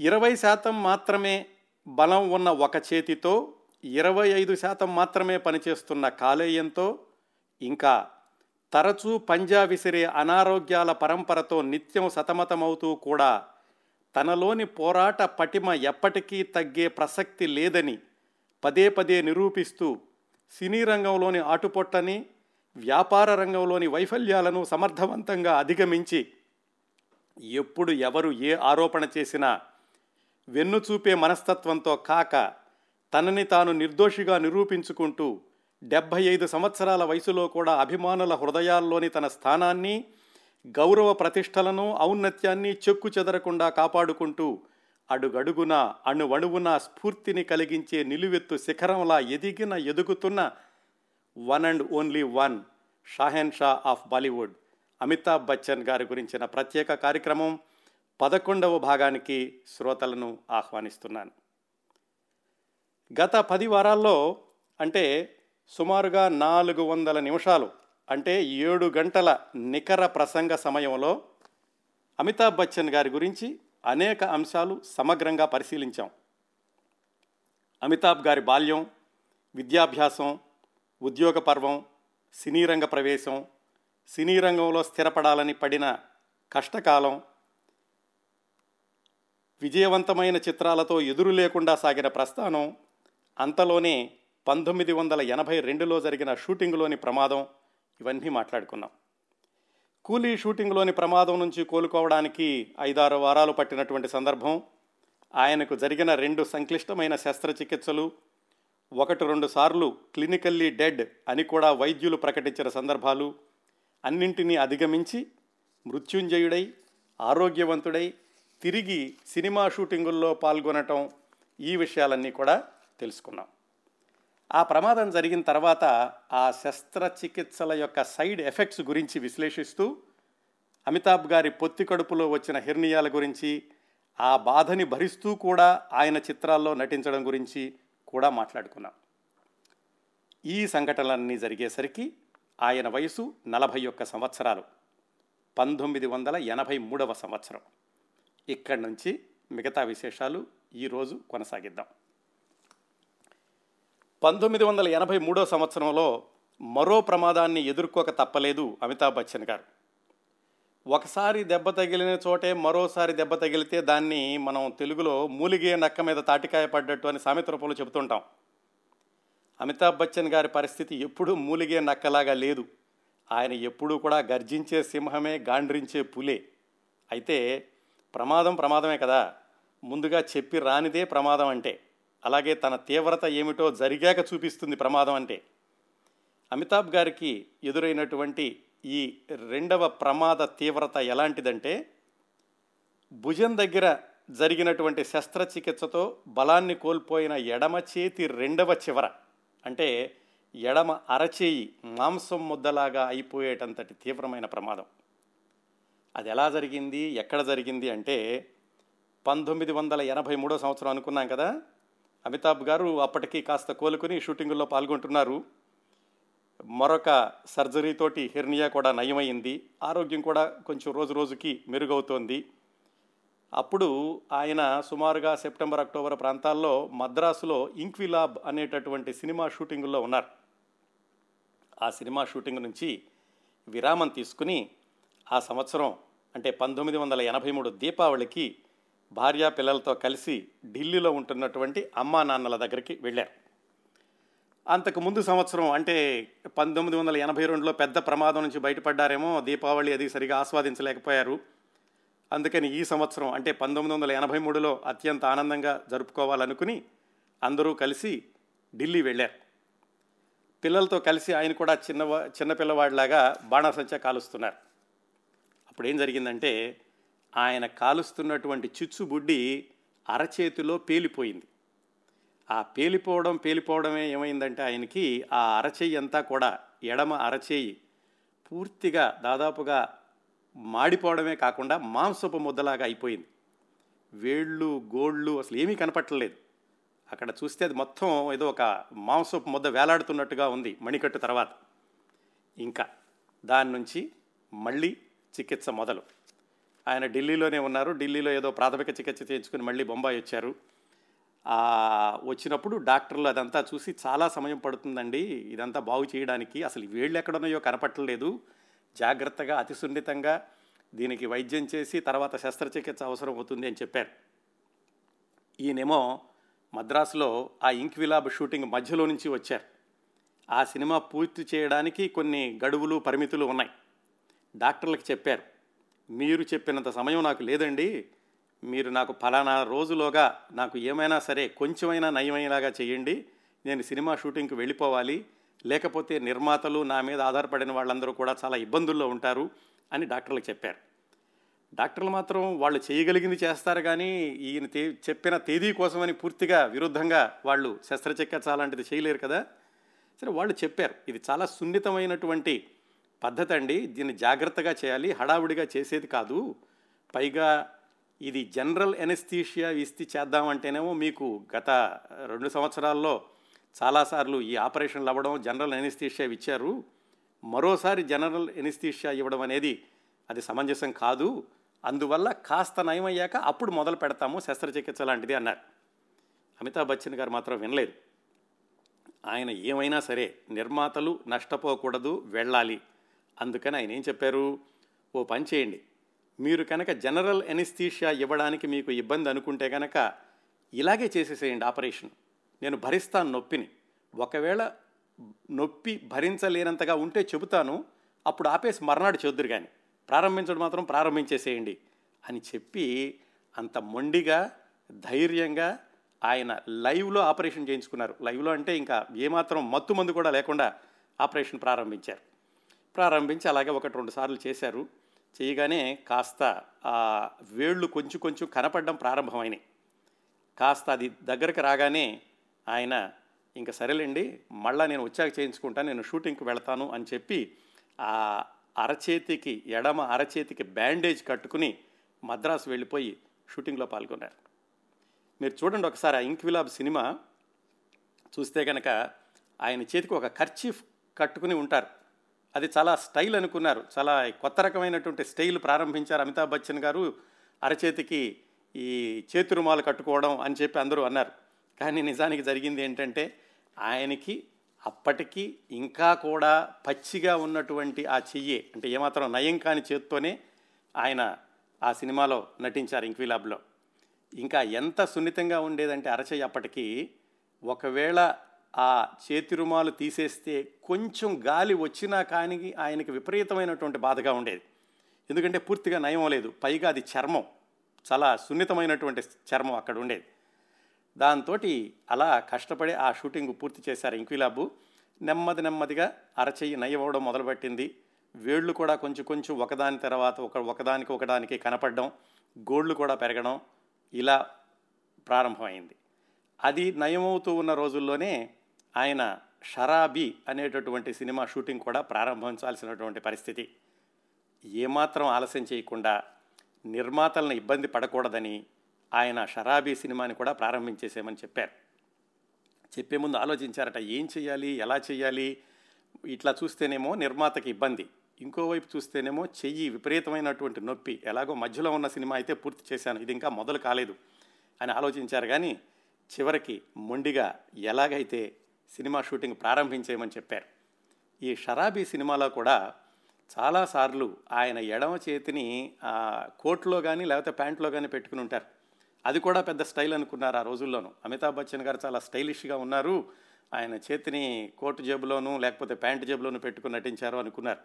ఇరవై శాతం మాత్రమే బలం ఉన్న ఒక చేతితో ఇరవై ఐదు శాతం మాత్రమే పనిచేస్తున్న కాలేయంతో ఇంకా తరచూ పంజా విసిరే అనారోగ్యాల పరంపరతో నిత్యం సతమతమవుతూ కూడా తనలోని పోరాట పటిమ ఎప్పటికీ తగ్గే ప్రసక్తి లేదని పదే పదే నిరూపిస్తూ సినీ రంగంలోని ఆటుపొట్టని వ్యాపార రంగంలోని వైఫల్యాలను సమర్థవంతంగా అధిగమించి ఎప్పుడు ఎవరు ఏ ఆరోపణ చేసినా వెన్ను చూపే మనస్తత్వంతో కాక తనని తాను నిర్దోషిగా నిరూపించుకుంటూ డెబ్భై ఐదు సంవత్సరాల వయసులో కూడా అభిమానుల హృదయాల్లోని తన స్థానాన్ని గౌరవ ప్రతిష్టలను ఔన్నత్యాన్ని చెక్కు చెదరకుండా కాపాడుకుంటూ అడుగడుగున అణువణువున స్ఫూర్తిని కలిగించే నిలువెత్తు శిఖరంలా ఎదిగిన ఎదుగుతున్న one and only one Shahenshah of Bollywood. Amitabh Bachchan గారి గురించిన ప్రత్యేక కార్యక్రమం పదకొండవ భాగానికి శ్రోతలను ఆహ్వానిస్తున్నాను. గత పది వారాల్లో అంటే సుమారుగా నాలుగు వందల నిమిషాలు అంటే ఏడు గంటల నికర ప్రసంగ సమయంలో అమితాబ్ బచ్చన్ గారి గురించి అనేక అంశాలు సమగ్రంగా పరిశీలించాం. అమితాబ్ గారి బాల్యం విద్యాభ్యాసం ఉద్యోగ పర్వం సినీ రంగ ప్రవేశం సినీ రంగంలో స్థిరపడాలని పడిన కష్టకాలం విజయవంతమైన చిత్రాలతో ఎదురు లేకుండా సాగిన ప్రస్థానం అంతలోనే పంతొమ్మిది వందల ఎనభై రెండులో జరిగిన షూటింగ్లోని ప్రమాదం ఇవన్నీ మాట్లాడుకున్నాం. కూలీ షూటింగ్లోని ప్రమాదం నుంచి కోలుకోవడానికి ఐదారు వారాలు పట్టినటువంటి సందర్భం ఆయనకు జరిగిన రెండు సంక్లిష్టమైన శస్త్రచికిత్సలు ఒకటి రెండు సార్లు క్లినికల్లీ డెడ్ అని కూడా వైద్యులు ప్రకటించిన సందర్భాలు అన్నింటినీ అధిగమించి మృత్యుంజయుడై ఆరోగ్యవంతుడై తిరిగి సినిమా షూటింగుల్లో పాల్గొనటం ఈ విషయాలన్నీ కూడా తెలుసుకున్నాం. ఆ ప్రమాదం జరిగిన తర్వాత ఆ శస్త్రచికిత్సల యొక్క సైడ్ ఎఫెక్ట్స్ గురించి విశ్లేషిస్తూ అమితాబ్ గారి పొత్తి కడుపులో వచ్చిన హిర్నియాల గురించి ఆ బాధని భరిస్తూ కూడా ఆయన చిత్రాల్లో నటించడం గురించి కూడా మాట్లాడుకున్నాం. ఈ సంఘటనలన్నీ జరిగేసరికి ఆయన వయసు నలభై ఒక్క సంవత్సరాలు పంతొమ్మిది వందల ఎనభై మూడవ సంవత్సరం. ఇక్కడి నుంచి మిగతా విశేషాలు ఈరోజు కొనసాగిద్దాం. పంతొమ్మిది వందల ఎనభై మూడో సంవత్సరంలో మరో ప్రమాదాన్ని ఎదుర్కోక తప్పలేదు అమితాబ్ బచ్చన్ గారు. ఒకసారి దెబ్బ తగిలిన చోటే మరోసారి దెబ్బ తగిలితే దాన్ని మనం తెలుగులో మూలిగే నక్క మీద తాటికాయ పడ్డట్టు అని సామెత రూపంలో చెబుతుంటాం. అమితాబ్ బచ్చన్ గారి పరిస్థితి ఎప్పుడూ మూలిగే నక్కలాగా లేదు. ఆయన ఎప్పుడూ కూడా గర్జించే సింహమే గాండ్రించే పులే. అయితే ప్రమాదం ప్రమాదమే కదా. ముందుగా చెప్పి రానిదే ప్రమాదం అంటే అలాగే తన తీవ్రత ఏమిటో జరిగాక చూపిస్తుంది ప్రమాదం అంటే. అమితాబ్ గారికి ఎదురైనటువంటి ఈ రెండవ ప్రమాద తీవ్రత ఎలాంటిదంటే భుజం దగ్గర జరిగినటువంటి శస్త్రచికిత్సతో బలాన్ని కోల్పోయిన ఎడమ చేతి రెండవ చివర అంటే ఎడమ అరచేయి మాంసం ముద్దలాగా అయిపోయేటంతటి తీవ్రమైన ప్రమాదం. అది ఎలా జరిగింది? ఎక్కడ జరిగింది? అంటే పంతొమ్మిది వందల ఎనభై మూడో సంవత్సరం అనుకున్నాం కదా? అమితాబ్ గారు అప్పటికి కాస్త కోలుకుని షూటింగుల్లో పాల్గొంటున్నారు. మరొక సర్జరీతోటి హెర్నియా కూడా నయమైంది. ఆరోగ్యం కూడా కొంచెం రోజు రోజుకి మెరుగవుతోంది. అప్పుడు ఆయన సుమారుగా సెప్టెంబర్ అక్టోబర్ ప్రాంతాల్లో మద్రాసులో ఇంక్విలాబ్ అనేటటువంటి సినిమా షూటింగుల్లో ఉన్నారు. ఆ సినిమా షూటింగ్ నుంచి విరామం తీసుకుని ఆ సంవత్సరం అంటే పంతొమ్మిది వందల ఎనభై మూడు దీపావళికి భార్యా పిల్లలతో కలిసి ఢిల్లీలో ఉంటున్నటువంటి అమ్మా నాన్నల దగ్గరికి వెళ్ళారు. అంతకు ముందు సంవత్సరం అంటే పంతొమ్మిది వందల ఎనభై రెండులో పెద్ద ప్రమాదం నుంచి బయటపడ్డారేమో దీపావళి అది సరిగా ఆస్వాదించలేకపోయారు. అందుకని ఈ సంవత్సరం అంటే పంతొమ్మిది వందల ఎనభై మూడులో అత్యంత ఆనందంగా జరుపుకోవాలనుకుని అందరూ కలిసి ఢిల్లీ వెళ్ళారు. పిల్లలతో కలిసి ఆయన కూడా చిన్న చిన్నపిల్లవాడిలాగా బాణసంచ కాలుస్తున్నారు. అప్పుడు ఏం జరిగిందంటే ఆయన కాలుస్తున్నటువంటి చిచ్చుబుడ్డి అరచేతిలో పేలిపోయింది. ఆ పేలిపోవడం పేలిపోవడమే ఏమైందంటే ఆయనకి ఆ అరచేయి అంతా కూడా ఎడమ అరచేయి పూర్తిగా దాదాపుగా మాడిపోవడమే కాకుండా మాంసపు ముద్దలాగా అయిపోయింది. వేళ్ళు గోళ్ళు అసలు ఏమీ కనపట్టలేదు. అక్కడ చూస్తే అది మొత్తం ఏదో ఒక మాంసపు ముద్ద వేలాడుతున్నట్టుగా ఉంది మణికట్టు తర్వాత. ఇంకా దాని నుంచి మళ్ళీ చికిత్స మొదలు. ఆయన ఢిల్లీలోనే ఉన్నారు. ఢిల్లీలో ఏదో ప్రాథమిక చికిత్స చేయించుకుని మళ్ళీ బొంబాయి వచ్చారు. వచ్చినప్పుడు డాక్టర్లు అదంతా చూసి చాలా సమయం పడుతుందండి. ఇదంతా బాగు చేయడానికి అసలు ఈ వేళ్ళు ఎక్కడున్నాయో కనపట్టలేదు. జాగ్రత్తగా అతి సున్నితంగా దీనికి వైద్యం చేసి తర్వాత శస్త్రచికిత్స అవసరం అవుతుంది అని చెప్పారు. ఈయనేమో మద్రాసులో ఆ ఇంక్విలాబ్ షూటింగ్ మధ్యలో నుంచి వచ్చారు. ఆ సినిమా పూర్తి చేయడానికి కొన్ని గడువులు పరిమితులు ఉన్నాయి. డాక్టర్లకు చెప్పారు మీరు చెప్పినంత సమయం నాకు లేదండి. మీరు నాకు ఫలానా రోజులోగా నాకు ఏమైనా సరే కొంచెమైనా నయమయ్యేలాగా చేయండి. నేను సినిమా షూటింగ్కి వెళ్ళిపోవాలి. లేకపోతే నిర్మాతలు నా మీద ఆధారపడిన వాళ్ళందరూ కూడా చాలా ఇబ్బందుల్లో ఉంటారు అని డాక్టర్లకు చెప్పారు. డాక్టర్లు మాత్రం వాళ్ళు చేయగలిగింది చేస్తారు కానీ ఈయన తే చెప్పిన తేదీ కోసమని పూర్తిగా విరుద్ధంగా వాళ్ళు శస్త్రచికిత్స అలాంటిది చేయలేరు కదా. సరే వాళ్ళు చెప్పారు ఇది చాలా సున్నితమైనటువంటి పద్ధతి అండి. దీన్ని జాగ్రత్తగా చేయాలి. హడావుడిగా చేసేది కాదు. పైగా ఇది జనరల్ ఎనస్థీషియా ఇస్తే చేద్దామంటేనేమో మీకు గత రెండు సంవత్సరాల్లో చాలాసార్లు ఈ ఆపరేషన్లు అవ్వడం జనరల్ ఎనస్థీషియా ఇచ్చారు మరోసారి జనరల్ ఎనస్థీషియా ఇవ్వడం అనేది అది సమంజసం కాదు. అందువల్ల కాస్త నయమయ్యాక అప్పుడు మొదలు పెడతాము శస్త్రచికిత్స లాంటిది అన్నారు. అమితాబ్ బచ్చన్ గారు మాత్రం వినలేదు. ఆయన ఏమైనా సరే నిర్మాతలు నష్టపోకూడదు వెళ్ళాలి. అందుకని ఆయన ఏం చెప్పారు? ఓ పని చేయండి. మీరు కనుక జనరల్ ఎనిస్థీషియా ఇవ్వడానికి మీకు ఇబ్బంది అనుకుంటే కనుక ఇలాగే చేసేసేయండి ఆపరేషన్. నేను భరిస్తాను నొప్పిని. ఒకవేళ నొప్పి భరించలేనంతగా ఉంటే చెబుతాను. అప్పుడు ఆపేసి మర్నాడు చూద్దరు కానీ ప్రారంభించడం మాత్రం ప్రారంభించేసేయండి అని చెప్పి అంత మొండిగా ధైర్యంగా ఆయన లైవ్లో ఆపరేషన్ చేయించుకున్నారు. లైవ్లో అంటే ఇంకా ఏమాత్రం మత్తు మందు కూడా లేకుండా ఆపరేషన్ ప్రారంభించారు. ప్రారంభించి అలాగే ఒకటి రెండు సార్లు చేశారు. చేయగానే కాస్త ఆ వేళ్ళు కొంచెం కొంచెం కనపడడం ప్రారంభమైనాయి. కాస్త అది దగ్గరకు రాగానే ఆయన ఇంకా సరేలేండి మళ్ళా నేను వచ్చాక చేయించుకుంటాను నేను షూటింగ్కి వెళ్తాను అని చెప్పి ఆ అరచేతికి ఎడమ అరచేతికి బ్యాండేజ్ కట్టుకుని మద్రాసు వెళ్ళిపోయి షూటింగ్లో పాల్గొన్నారు. మీరు చూడండి ఒకసారి ఆ ఇంక్విలాబ్ సినిమా చూస్తే కనుక ఆయన చేతికి ఒక కర్చీఫ్ కట్టుకుని ఉంటారు. అది చాలా స్టైల్ అనుకున్నారు. చాలా కొత్త రకమైనటువంటి స్టైల్ ప్రారంభించారు అమితాబ్ బచ్చన్ గారు. అరచేతికి ఈ చేతురుమాలు కట్టుకోవడం అని చెప్పి అందరూ అన్నారు. కానీ నిజానికి జరిగింది ఏంటంటే ఆయనకి అప్పటికి ఇంకా కూడా పచ్చిగా ఉన్నటువంటి ఆ చెయ్యి అంటే ఏమాత్రం నయం కాని చేత్తోనే ఆయన ఆ సినిమాలో నటించారు ఇంక్విలాబ్లో ఇంకా ఎంత సున్నితంగా ఉండేదంటే అరచేయి అప్పటికి ఒకవేళ ఆ చేతి రుమాలు తీసేస్తే కొంచెం గాలి వచ్చినా కానీ ఆయనకి విపరీతమైనటువంటి బాధగా ఉండేది. ఎందుకంటే పూర్తిగా నయం లేదు. పైగా అది చర్మం. చాలా సున్నితమైనటువంటి చర్మం అక్కడ ఉండేది. దాంతో అలా కష్టపడి ఆ షూటింగ్ పూర్తి చేశారు ఇంక్విలాబు. నెమ్మది నెమ్మదిగా అరచెయ్యి నయ్యవడం మొదలుపెట్టింది. వేళ్ళు కూడా కొంచెం కొంచెం ఒకదాని తర్వాత ఒక ఒకదానికి ఒకదానికి కనపడడం గోళ్ళు కూడా పెరగడం ఇలా ప్రారంభమైంది. అది నయమవుతూ ఉన్న రోజుల్లోనే ఆయన షరాబీ అనేటటువంటి సినిమా షూటింగ్ కూడా ప్రారంభించాల్సినటువంటి పరిస్థితి. ఏమాత్రం ఆలస్యం చేయకుండా నిర్మాతలను ఇబ్బంది పడకూడదని ఆయన షరాబీ సినిమాని కూడా ప్రారంభించేసేమని చెప్పారు. చెప్పే ముందు ఆలోచించారట ఏం చేయాలి ఎలా చేయాలి ఇట్లా చూస్తేనేమో నిర్మాతకి ఇబ్బంది. ఇంకోవైపు చూస్తేనేమో చెయ్యి విపరీతమైనటువంటి నొప్పి. ఎలాగో మధ్యలో ఉన్న సినిమా అయితే పూర్తి చేశాను ఇది ఇంకా మొదలు కాలేదు అని ఆలోచించారు. కానీ చివరికి మొండిగా ఎలాగైతే సినిమా షూటింగ్ ప్రారంభించేయమని చెప్పారు. ఈ షరాబీ సినిమాలో కూడా చాలాసార్లు ఆయన ఎడమ చేతిని కోట్లో కానీ లేకపోతే ప్యాంట్లో కానీ పెట్టుకుని ఉంటారు. అది కూడా పెద్ద స్టైల్ అనుకున్నారు ఆ రోజుల్లోనూ. అమితాబ్ బచ్చన్ గారు చాలా స్టైలిష్గా ఉన్నారు. ఆయన చేతిని కోటు జేబులోనూ లేకపోతే ప్యాంట్ జేబులోనూ పెట్టుకుని నటించారు అనుకున్నారు.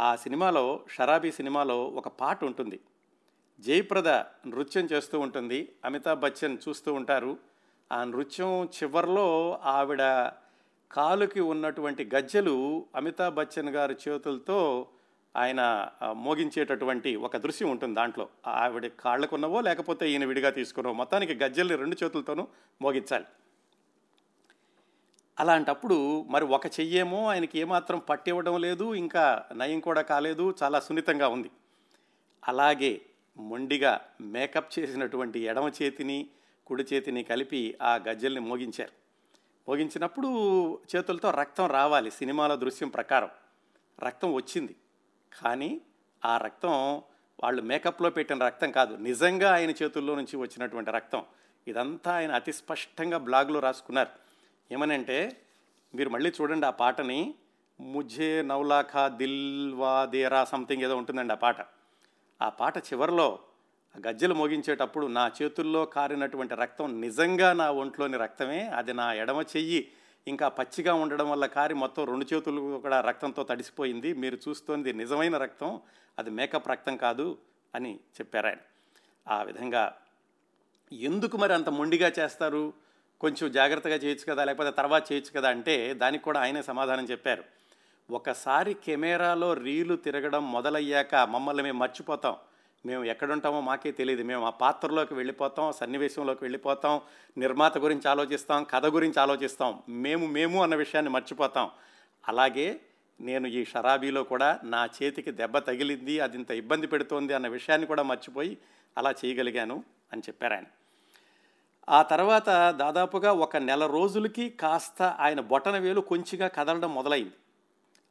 ఆ సినిమాలో షరాబీ సినిమాలో ఒక పాట ఉంటుంది. జయప్రద నృత్యం చేస్తూ ఉంటుంది. అమితాబ్ బచ్చన్ చూస్తూ ఉంటారు. ఆ నృత్యం చివర్లో ఆవిడ కాలుకి ఉన్నటువంటి గజ్జెలు అమితాబ్ బచ్చన్ గారి చేతులతో ఆయన మోగించేటటువంటి ఒక దృశ్యం ఉంటుంది దాంట్లో. ఆవిడ కాళ్ళకున్నవో లేకపోతే ఈయన విడిగా తీసుకున్నవో మొత్తానికి గజ్జల్ని రెండు చేతులతోనూ మోగించాలి. అలాంటప్పుడు మరి ఒక చెయ్యేమో ఆయనకి ఏమాత్రం పట్టివ్వడం లేదు ఇంకా నయం కూడా కాలేదు చాలా సున్నితంగా ఉంది. అలాగే మొండిగా మేకప్ చేసినటువంటి ఎడమ చేతిని కుడి చేతిని కలిపి ఆ గజ్జల్ని మోగించారు. మోగించినప్పుడు చేతులతో రక్తం రావాలి సినిమాలో దృశ్యం ప్రకారం. రక్తం వచ్చింది. కానీ ఆ రక్తం వాళ్ళు మేకప్లో పెట్టిన రక్తం కాదు నిజంగా ఆయన చేతుల్లో నుంచి వచ్చినటువంటి రక్తం. ఇదంతా ఆయన అతి స్పష్టంగా బ్లాగ్లో రాసుకున్నారు. ఏమనంటే మీరు మళ్ళీ చూడండి ఆ పాటని ముఝే నౌలాఖా దిల్వా దేరా సంథింగ్ ఏదో ఉంటుందండి ఆ పాట. ఆ పాట చివరిలో గజ్జెలు మోగించేటప్పుడు నా చేతుల్లో కారినటువంటి రక్తం నిజంగా నా ఒంట్లోని రక్తమే అది నా ఎడమ చెయ్యి. ఇంకా పచ్చిగా ఉండడం వల్ల కారి మొత్తం రెండు చేతులు కూడా రక్తంతో తడిసిపోయింది. మీరు చూస్తోంది నిజమైన రక్తం అది మేకప్ రక్తం కాదు అని చెప్పారు ఆయన. ఆ విధంగా ఎందుకు మరి అంత మొండిగా చేస్తారు? కొంచెం జాగ్రత్తగా చేయొచ్చు కదా లేకపోతే తర్వాత చేయొచ్చు కదా అంటే దానికి కూడా ఆయనే సమాధానం చెప్పారు. ఒకసారి కెమెరాలో రీలు తిరగడం మొదలయ్యాక మమ్మల్ని మేము మర్చిపోతాం. మేము ఎక్కడుంటామో మాకే తెలియదు మేము ఆ పాత్రలోకి వెళ్ళిపోతాం సన్నివేశంలోకి వెళ్ళిపోతాం నిర్మాత గురించి ఆలోచిస్తాం కథ గురించి ఆలోచిస్తాం. మేము మేము అన్న విషయాన్ని మర్చిపోతాం. అలాగే నేను ఈ షరాబీలో కూడా నా చేతికి దెబ్బ తగిలింది అది ఇంత ఇబ్బంది పెడుతోంది అన్న విషయాన్ని కూడా మర్చిపోయి అలా చేయగలిగాను అని చెప్పారు ఆయన. ఆ తర్వాత దాదాపుగా ఒక నెల రోజులకి కాస్త ఆయన బొటన వేలు కొంచెంగా కదలడం మొదలైంది.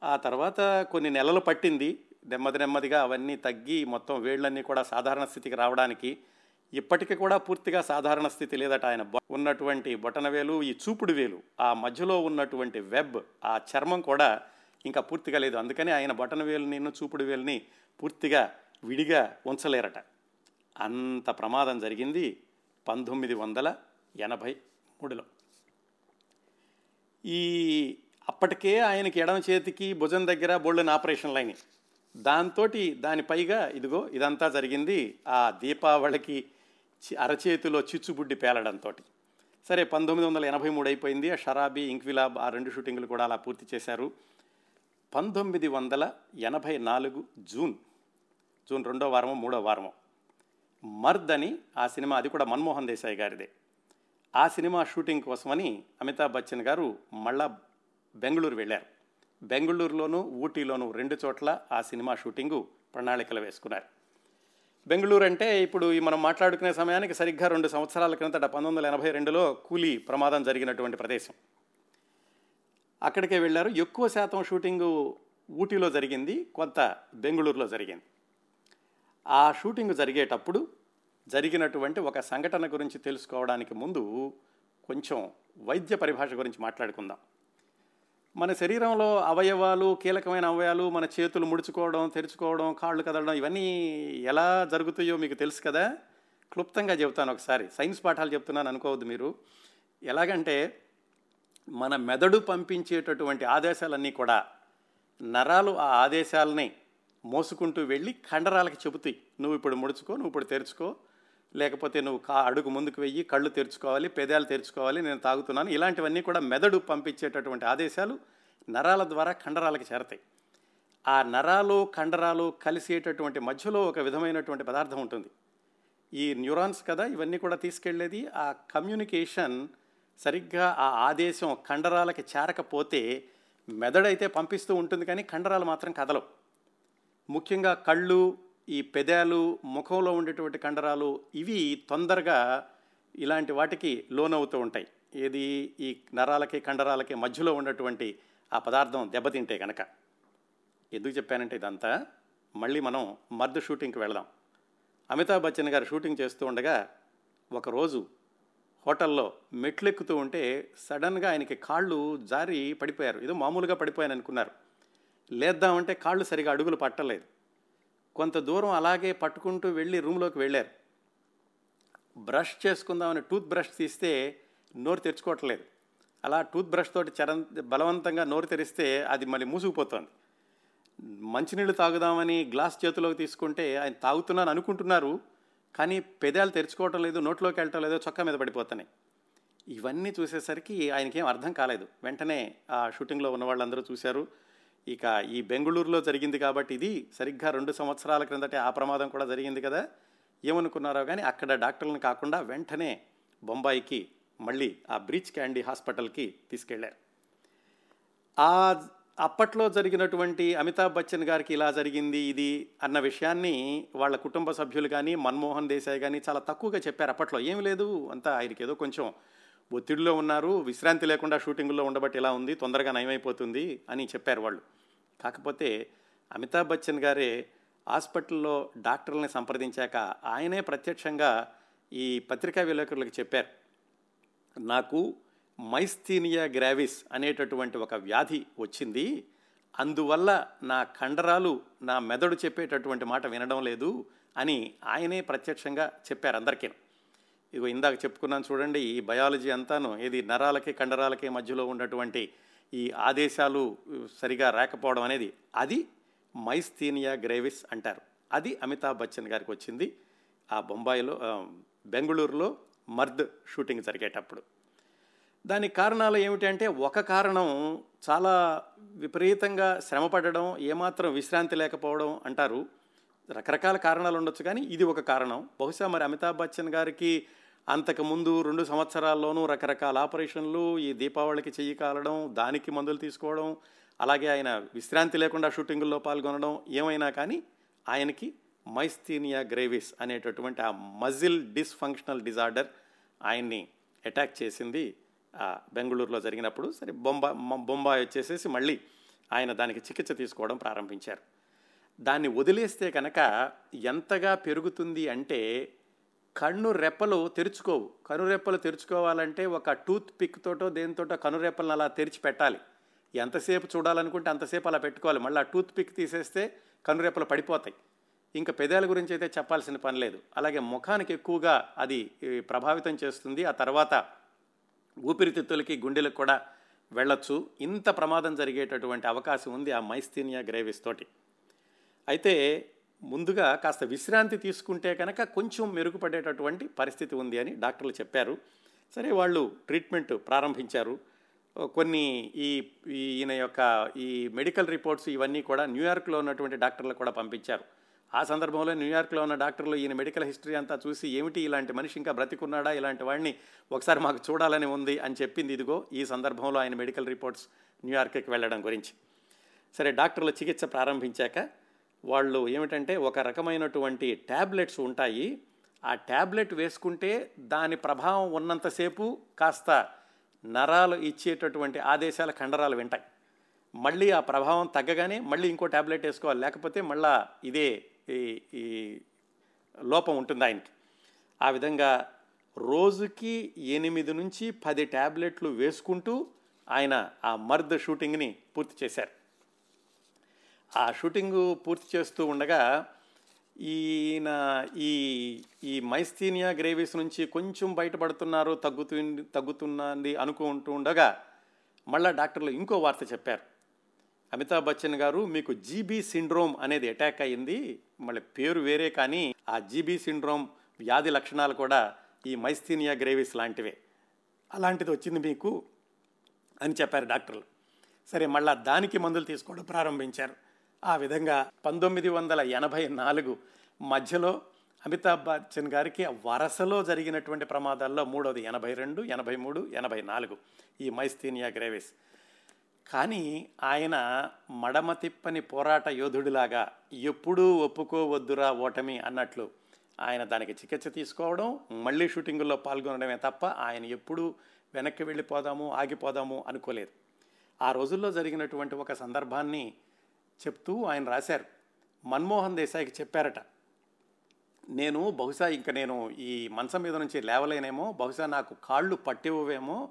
ఆ తర్వాత కొన్ని నెలలు పట్టింది. నెమ్మది నెమ్మదిగా అవన్నీ తగ్గి మొత్తం వేళ్ళన్నీ కూడా సాధారణ స్థితికి రావడానికి ఇప్పటికీ కూడా పూర్తిగా సాధారణ స్థితి లేదట ఆయన. ఉన్నటువంటి బొటన వేలు ఈ చూపుడు వేలు ఆ మధ్యలో ఉన్నటువంటి వెబ్ ఆ చర్మం కూడా ఇంకా పూర్తిగా లేదు. అందుకని ఆయన బొటన వేలుని చూపుడు వేలుని పూర్తిగా విడిగా ఉంచలేరట. అంత ప్రమాదం జరిగింది పంతొమ్మిది వందల ఎనభై మూడులో. ఈ అప్పటికే ఆయనకి ఎడమ చేతికి భుజం దగ్గర బోళ్ళని ఆపరేషన్లు అయినాయి దాంతో దాని పైగా ఇదిగో ఇదంతా జరిగింది. ఆ దీపావళికి చి- అరచేతిలో చిచ్చుబుడ్డి పేలడంతో సరే పంతొమ్మిది వందల ఎనభై మూడు అయిపోయింది. ఆ షరాబీ ఇంక్విలాబ్ ఆ రెండు షూటింగ్లు కూడా అలా పూర్తి చేశారు. పంతొమ్మిది వందల ఎనభై నాలుగు జూన్ జూన్ రెండో వారమో మూడో వారమో మర్ద్ అని ఆ సినిమా అది కూడా మన్మోహన్ దేశాయ్ గారిదే. ఆ సినిమా షూటింగ్ కోసమని అమితాబ్ బచ్చన్ గారు మళ్ళా బెంగళూరు వెళ్ళారు. బెంగళూరులోను ఊటీలోను రెండు చోట్ల ఆ సినిమా షూటింగు ప్రణాళికలు వేసుకున్నారు. బెంగళూరు అంటే ఇప్పుడు ఈ మనం మాట్లాడుకునే సమయానికి సరిగ్గా రెండు సంవత్సరాల క్రిందట పంతొమ్మిది వందల ఎనభై రెండులో కూలీ ప్రమాదం జరిగినటువంటి ప్రదేశం. అక్కడికే వెళ్ళారు. ఎక్కువ శాతం షూటింగు ఊటీలో జరిగింది కొంత బెంగళూరులో జరిగింది. ఆ షూటింగ్ జరిగేటప్పుడు జరిగినటువంటి ఒక సంఘటన గురించి తెలుసుకోవడానికి ముందు కొంచెం వైద్య పరిభాష గురించి మాట్లాడుకుందాం. మన శరీరంలో అవయవాలు కీలకమైన అవయవాలు మన చేతులు ముడుచుకోవడం తెరుచుకోవడం కాళ్ళు కదలడం ఇవన్నీ ఎలా జరుగుతాయో మీకు తెలుసు కదా? క్లుప్తంగా చెబుతాను ఒకసారి. సైన్స్ పాఠాలు చెప్తున్నాను అనుకోవద్దు మీరు. ఎలాగంటే మన మెదడు పంపించేటటువంటి ఆదేశాలన్నీ కూడా నరాలు ఆ ఆదేశాలని మోసుకుంటూ వెళ్ళి కండరాలకి చెబుతాయి. నువ్వు ఇప్పుడు ముడుచుకో నువ్వు ఇప్పుడు తెరుచుకో. లేకపోతే నువ్వు కా అడుగు ముందుకు వెయ్యి కళ్ళు తెరుచుకోవాలి పెదాలు తెరుచుకోవాలి నేను తాగుతున్నాను. ఇలాంటివన్నీ కూడా మెదడు పంపించేటటువంటి ఆదేశాలు నరాల ద్వారా కండరాలకు చేరతాయి. ఆ నరాలు కండరాలు కలిసేటటువంటి మధ్యలో ఒక విధమైనటువంటి పదార్థం ఉంటుంది. ఈ న్యూరాన్స్ కదా ఇవన్నీ కూడా తీసుకెళ్ళేది ఆ కమ్యూనికేషన్ సరిగ్గా ఆ ఆదేశం కండరాలకి చేరకపోతే మెదడైతే పంపిస్తూ ఉంటుంది కానీ కండరాలు మాత్రం కదలవు. ముఖ్యంగా కళ్ళు ఈ పెదాలు ముఖంలో ఉండేటువంటి కండరాలు ఇవి తొందరగా ఇలాంటి వాటికి లోనవుతూ ఉంటాయి. ఏది ఈ నరాలకి కండరాలకి మధ్యలో ఉన్నటువంటి ఆ పదార్థం దెబ్బతింటే కనుక ఎందుకు చెప్పానంటే ఇదంతా మళ్ళీ మనం మర్దు షూటింగ్కి వెళదాం. అమితాబ్ బచ్చన్ గారు షూటింగ్ చేస్తూ ఉండగా ఒకరోజు హోటల్లో మెట్లెక్కుతూ ఉంటే సడన్గా ఆయనకి కాళ్ళు జారి పడిపోయారు. ఏదో మామూలుగా పడిపోయాను అనుకున్నారు. లేద్దామంటే కాళ్ళు సరిగా అడుగులు పట్టలేదు. కొంత దూరం అలాగే పట్టుకుంటూ వెళ్ళి రూమ్లోకి వెళ్ళారు. బ్రష్ చేసుకుందామని టూత్ బ్రష్ తీస్తే నోరు తెరుచుకోవట్లేదు. అలా టూత్ బ్రష్ తోటి చర బలవంతంగా నోరు తెరిస్తే అది మళ్ళీ మూసుకుపోతుంది. మంచినీళ్ళు తాగుదామని గ్లాస్ చేతిలోకి తీసుకుంటే ఆయన తాగుతున్నాను అనుకుంటున్నారు కానీ పెదాలు తెరుచుకోవటం లేదు నోట్లోకి వెళ్ళటం లేదు చొక్కా మీద పడిపోతున్నాయి. ఇవన్నీ చూసేసరికి ఆయనకేం అర్థం కాలేదు. వెంటనే ఆ షూటింగ్లో ఉన్న వాళ్ళందరూ చూశారు. ఇక ఈ బెంగళూరులో జరిగింది కాబట్టి ఇది సరిగ్గా రెండు సంవత్సరాల క్రిందటే ఆ ప్రమాదం కూడా జరిగింది కదా. ఏమనుకున్నారో కానీ అక్కడ డాక్టర్లను కాకుండా వెంటనే బొంబాయికి మళ్ళీ ఆ బ్రీచ్ క్యాండీ హాస్పిటల్కి తీసుకెళ్ళారు. ఆ అప్పట్లో జరిగినటువంటి అమితాబ్ బచ్చన్ గారికి ఇలా జరిగింది ఇది అన్న విషయాన్ని వాళ్ళ కుటుంబ సభ్యులు కానీ మన్మోహన్ దేశాయ్ కానీ చాలా తక్కువగా చెప్పారు. అప్పట్లో ఏం లేదు అంతా ఆయనకి ఏదో కొంచెం ఒత్తిడిలో ఉన్నారు విశ్రాంతి లేకుండా షూటింగ్లో ఉండబట్టి ఇలా ఉంది తొందరగా నయమైపోతుంది అని చెప్పారు వాళ్ళు. కాకపోతే అమితాబ్ బచ్చన్ గారే హాస్పిటల్లో డాక్టర్లని సంప్రదించాక ఆయనే ప్రత్యక్షంగా ఈ పత్రికా విలేకరులకు చెప్పారు. నాకు మైస్థీనియా గ్రావిస్ అనేటటువంటి ఒక వ్యాధి వచ్చింది అందువల్ల నా కండరాలు నా మెదడు చెప్పేటటువంటి మాట వినడం లేదు అని ఆయనే ప్రత్యక్షంగా చెప్పారు అందరికీ ఇగో ఇందాక చెప్పుకున్నాను చూడండి ఈ బయాలజీ అంతాను ఇది నరాలకి కండరాలకి మధ్యలో ఉన్నటువంటి ఈ ఆదేశాలు సరిగా రాకపోవడం అనేది అది మైస్థీనియా గ్రేవిస్ అంటారు. అది అమితాబ్ బచ్చన్ గారికి వచ్చింది. ఆ బొంబాయిలో బెంగళూరులో మర్ద్ షూటింగ్ జరిగేటప్పుడు. దానికి కారణాలు ఏమిటంటే ఒక కారణం చాలా విపరీతంగా శ్రమపడడం ఏమాత్రం విశ్రాంతి లేకపోవడం అంటారు. రకరకాల కారణాలు ఉండొచ్చు కానీ ఇది ఒక కారణం. బహుశా మరి అమితాబ్ బచ్చన్ గారికి అంతకుముందు రెండు సంవత్సరాల్లోనూ రకరకాల ఆపరేషన్లు ఈ దీపావళికి చెయ్యి కాలడం దానికి మందులు తీసుకోవడం అలాగే ఆయన విశ్రాంతి లేకుండా షూటింగుల్లో పాల్గొనడం ఏమైనా కానీ ఆయనకి మైస్థీనియా గ్రేవిస్ అనేటటువంటి ఆ మజిల్ డిస్ఫంక్షనల్ డిజార్డర్ ఆయన్ని అటాక్ చేసింది. ఆ, బెంగళూరులో జరిగినప్పుడు సరే బొంబా బొంబాయి వచ్చేసేసి మళ్ళీ ఆయన దానికి చికిత్స తీసుకోవడం ప్రారంభించారు. దాన్ని వదిలేస్తే కనుక ఎంతగా పెరుగుతుంది అంటే కన్ను రెప్పలు తెరుచుకోవు. కనురెప్పలు తెరుచుకోవాలంటే ఒక టూత్ పిక్ తోటో దేనితోటో కనురెప్పలను అలా తెరిచి పెట్టాలి. ఎంతసేపు చూడాలనుకుంటే అంతసేపు అలా పెట్టుకోవాలి. మళ్ళీ ఆ టూత్ పిక్ తీసేస్తే కనురెప్పలు పడిపోతాయి. ఇంకా పెదాల గురించి అయితే చెప్పాల్సిన పని లేదు. అలాగే ముఖానికి ఎక్కువగా అది ప్రభావితం చేస్తుంది. ఆ తర్వాత ఊపిరితిత్తులకి గుండెలకు కూడా వెళ్ళొచ్చు. ఇంత ప్రమాదం జరిగేటటువంటి అవకాశం ఉంది ఆ మైస్థీనియా గ్రేవిస్ తోటి. అయితే ముందుగా కాస్త విశ్రాంతి తీసుకుంటే కనుక కొంచెం మెరుగుపడేటటువంటి పరిస్థితి ఉంది అని డాక్టర్లు చెప్పారు. సరే వాళ్ళు ట్రీట్మెంట్ ప్రారంభించారు. కొన్ని ఈ ఈయన యొక్క ఈ మెడికల్ రిపోర్ట్స్ ఇవన్నీ కూడా న్యూయార్క్లో ఉన్నటువంటి డాక్టర్లు కూడా పంపించారు. ఆ సందర్భంలో న్యూయార్క్లో ఉన్న డాక్టర్లు ఈయన మెడికల్ హిస్టరీ అంతా చూసి ఏమిటి ఇలాంటి మనిషి ఇంకా బ్రతికున్నాడా ఇలాంటి వాడిని ఒకసారి మాకు చూడాలని ఉంది అని చెప్పింది. ఇదిగో ఈ సందర్భంలో ఆయన మెడికల్ రిపోర్ట్స్ న్యూయార్క్కి వెళ్ళడం గురించి. సరే డాక్టర్లు చికిత్స ప్రారంభించాక వాళ్ళు ఏమిటంటే ఒక రకమైనటువంటి ట్యాబ్లెట్స్ ఉంటాయి. ఆ ట్యాబ్లెట్ వేసుకుంటే దాని ప్రభావం ఉన్నంతసేపు కాస్త నరాలు ఇచ్చేటటువంటి ఆదేశాల కండరాలు వింటాయి. మళ్ళీ ఆ ప్రభావం తగ్గగానే మళ్ళీ ఇంకో ట్యాబ్లెట్ వేసుకోవాలి. లేకపోతే మళ్ళా ఇదే ఈ ఈ లోపం ఉంటుంది ఆయనకి. ఆ విధంగా రోజుకి ఎనిమిది నుంచి పది ట్యాబ్లెట్లు వేసుకుంటూ ఆయన ఆ మర్ద్ షూటింగ్ని పూర్తి చేశారు. ఆ షూటింగ్ పూర్తి చేస్తూ ఉండగా ఈయన ఈ ఈ మైస్థీనియా గ్రేవీస్ నుంచి కొంచెం బయటపడుతున్నారు తగ్గుతు తగ్గుతున్నది అనుకుంటూ ఉండగా మళ్ళా డాక్టర్లు ఇంకో వార్త చెప్పారు. అమితాబ్ బచ్చన్ గారు మీకు జీబీ సిండ్రోమ్ అనేది అటాక్ అయ్యింది మళ్ళీ పేరు వేరే కానీ ఆ జీబీ సిండ్రోమ్ వ్యాధి లక్షణాలు కూడా ఈ మైస్థీనియా గ్రేవీస్ లాంటివే. అలాంటిది వచ్చింది మీకు అని చెప్పారు డాక్టర్లు. సరే మళ్ళా దానికి మందులు తీసుకోవడం ప్రారంభించారు. ఆ విధంగా పంతొమ్మిది వందల ఎనభై నాలుగు మధ్యలో అమితాబ్ బచ్చన్ గారికి వరసలో జరిగినటువంటి ప్రమాదాల్లో మూడోది ఎనభై రెండు ఎనభై మూడు ఎనభై నాలుగు ఈ మైస్తీనియా గ్రేవిస్. కానీ ఆయన మడమ తిప్పని పోరాట యోధుడిలాగా ఎప్పుడూ ఒప్పుకోవద్దురా ఓటమి అన్నట్లు ఆయన దానికి చికిత్స తీసుకోవడం మళ్ళీ షూటింగుల్లో పాల్గొనడమే తప్ప ఆయన ఎప్పుడూ వెనక్కి వెళ్ళిపోదాము ఆగిపోదాము అనుకోలేదు. ఆ రోజుల్లో జరిగినటువంటి ఒక సందర్భాన్ని చెప్తూ ఆయన రాశారు. మన్మోహన్ దేశాయికి చెప్పారట నేను బహుశా ఇంక నేను ఈ మంచం మీద నుంచి లేవలేనేమో బహుశా నాకు కాళ్ళు పట్టివ్వేమో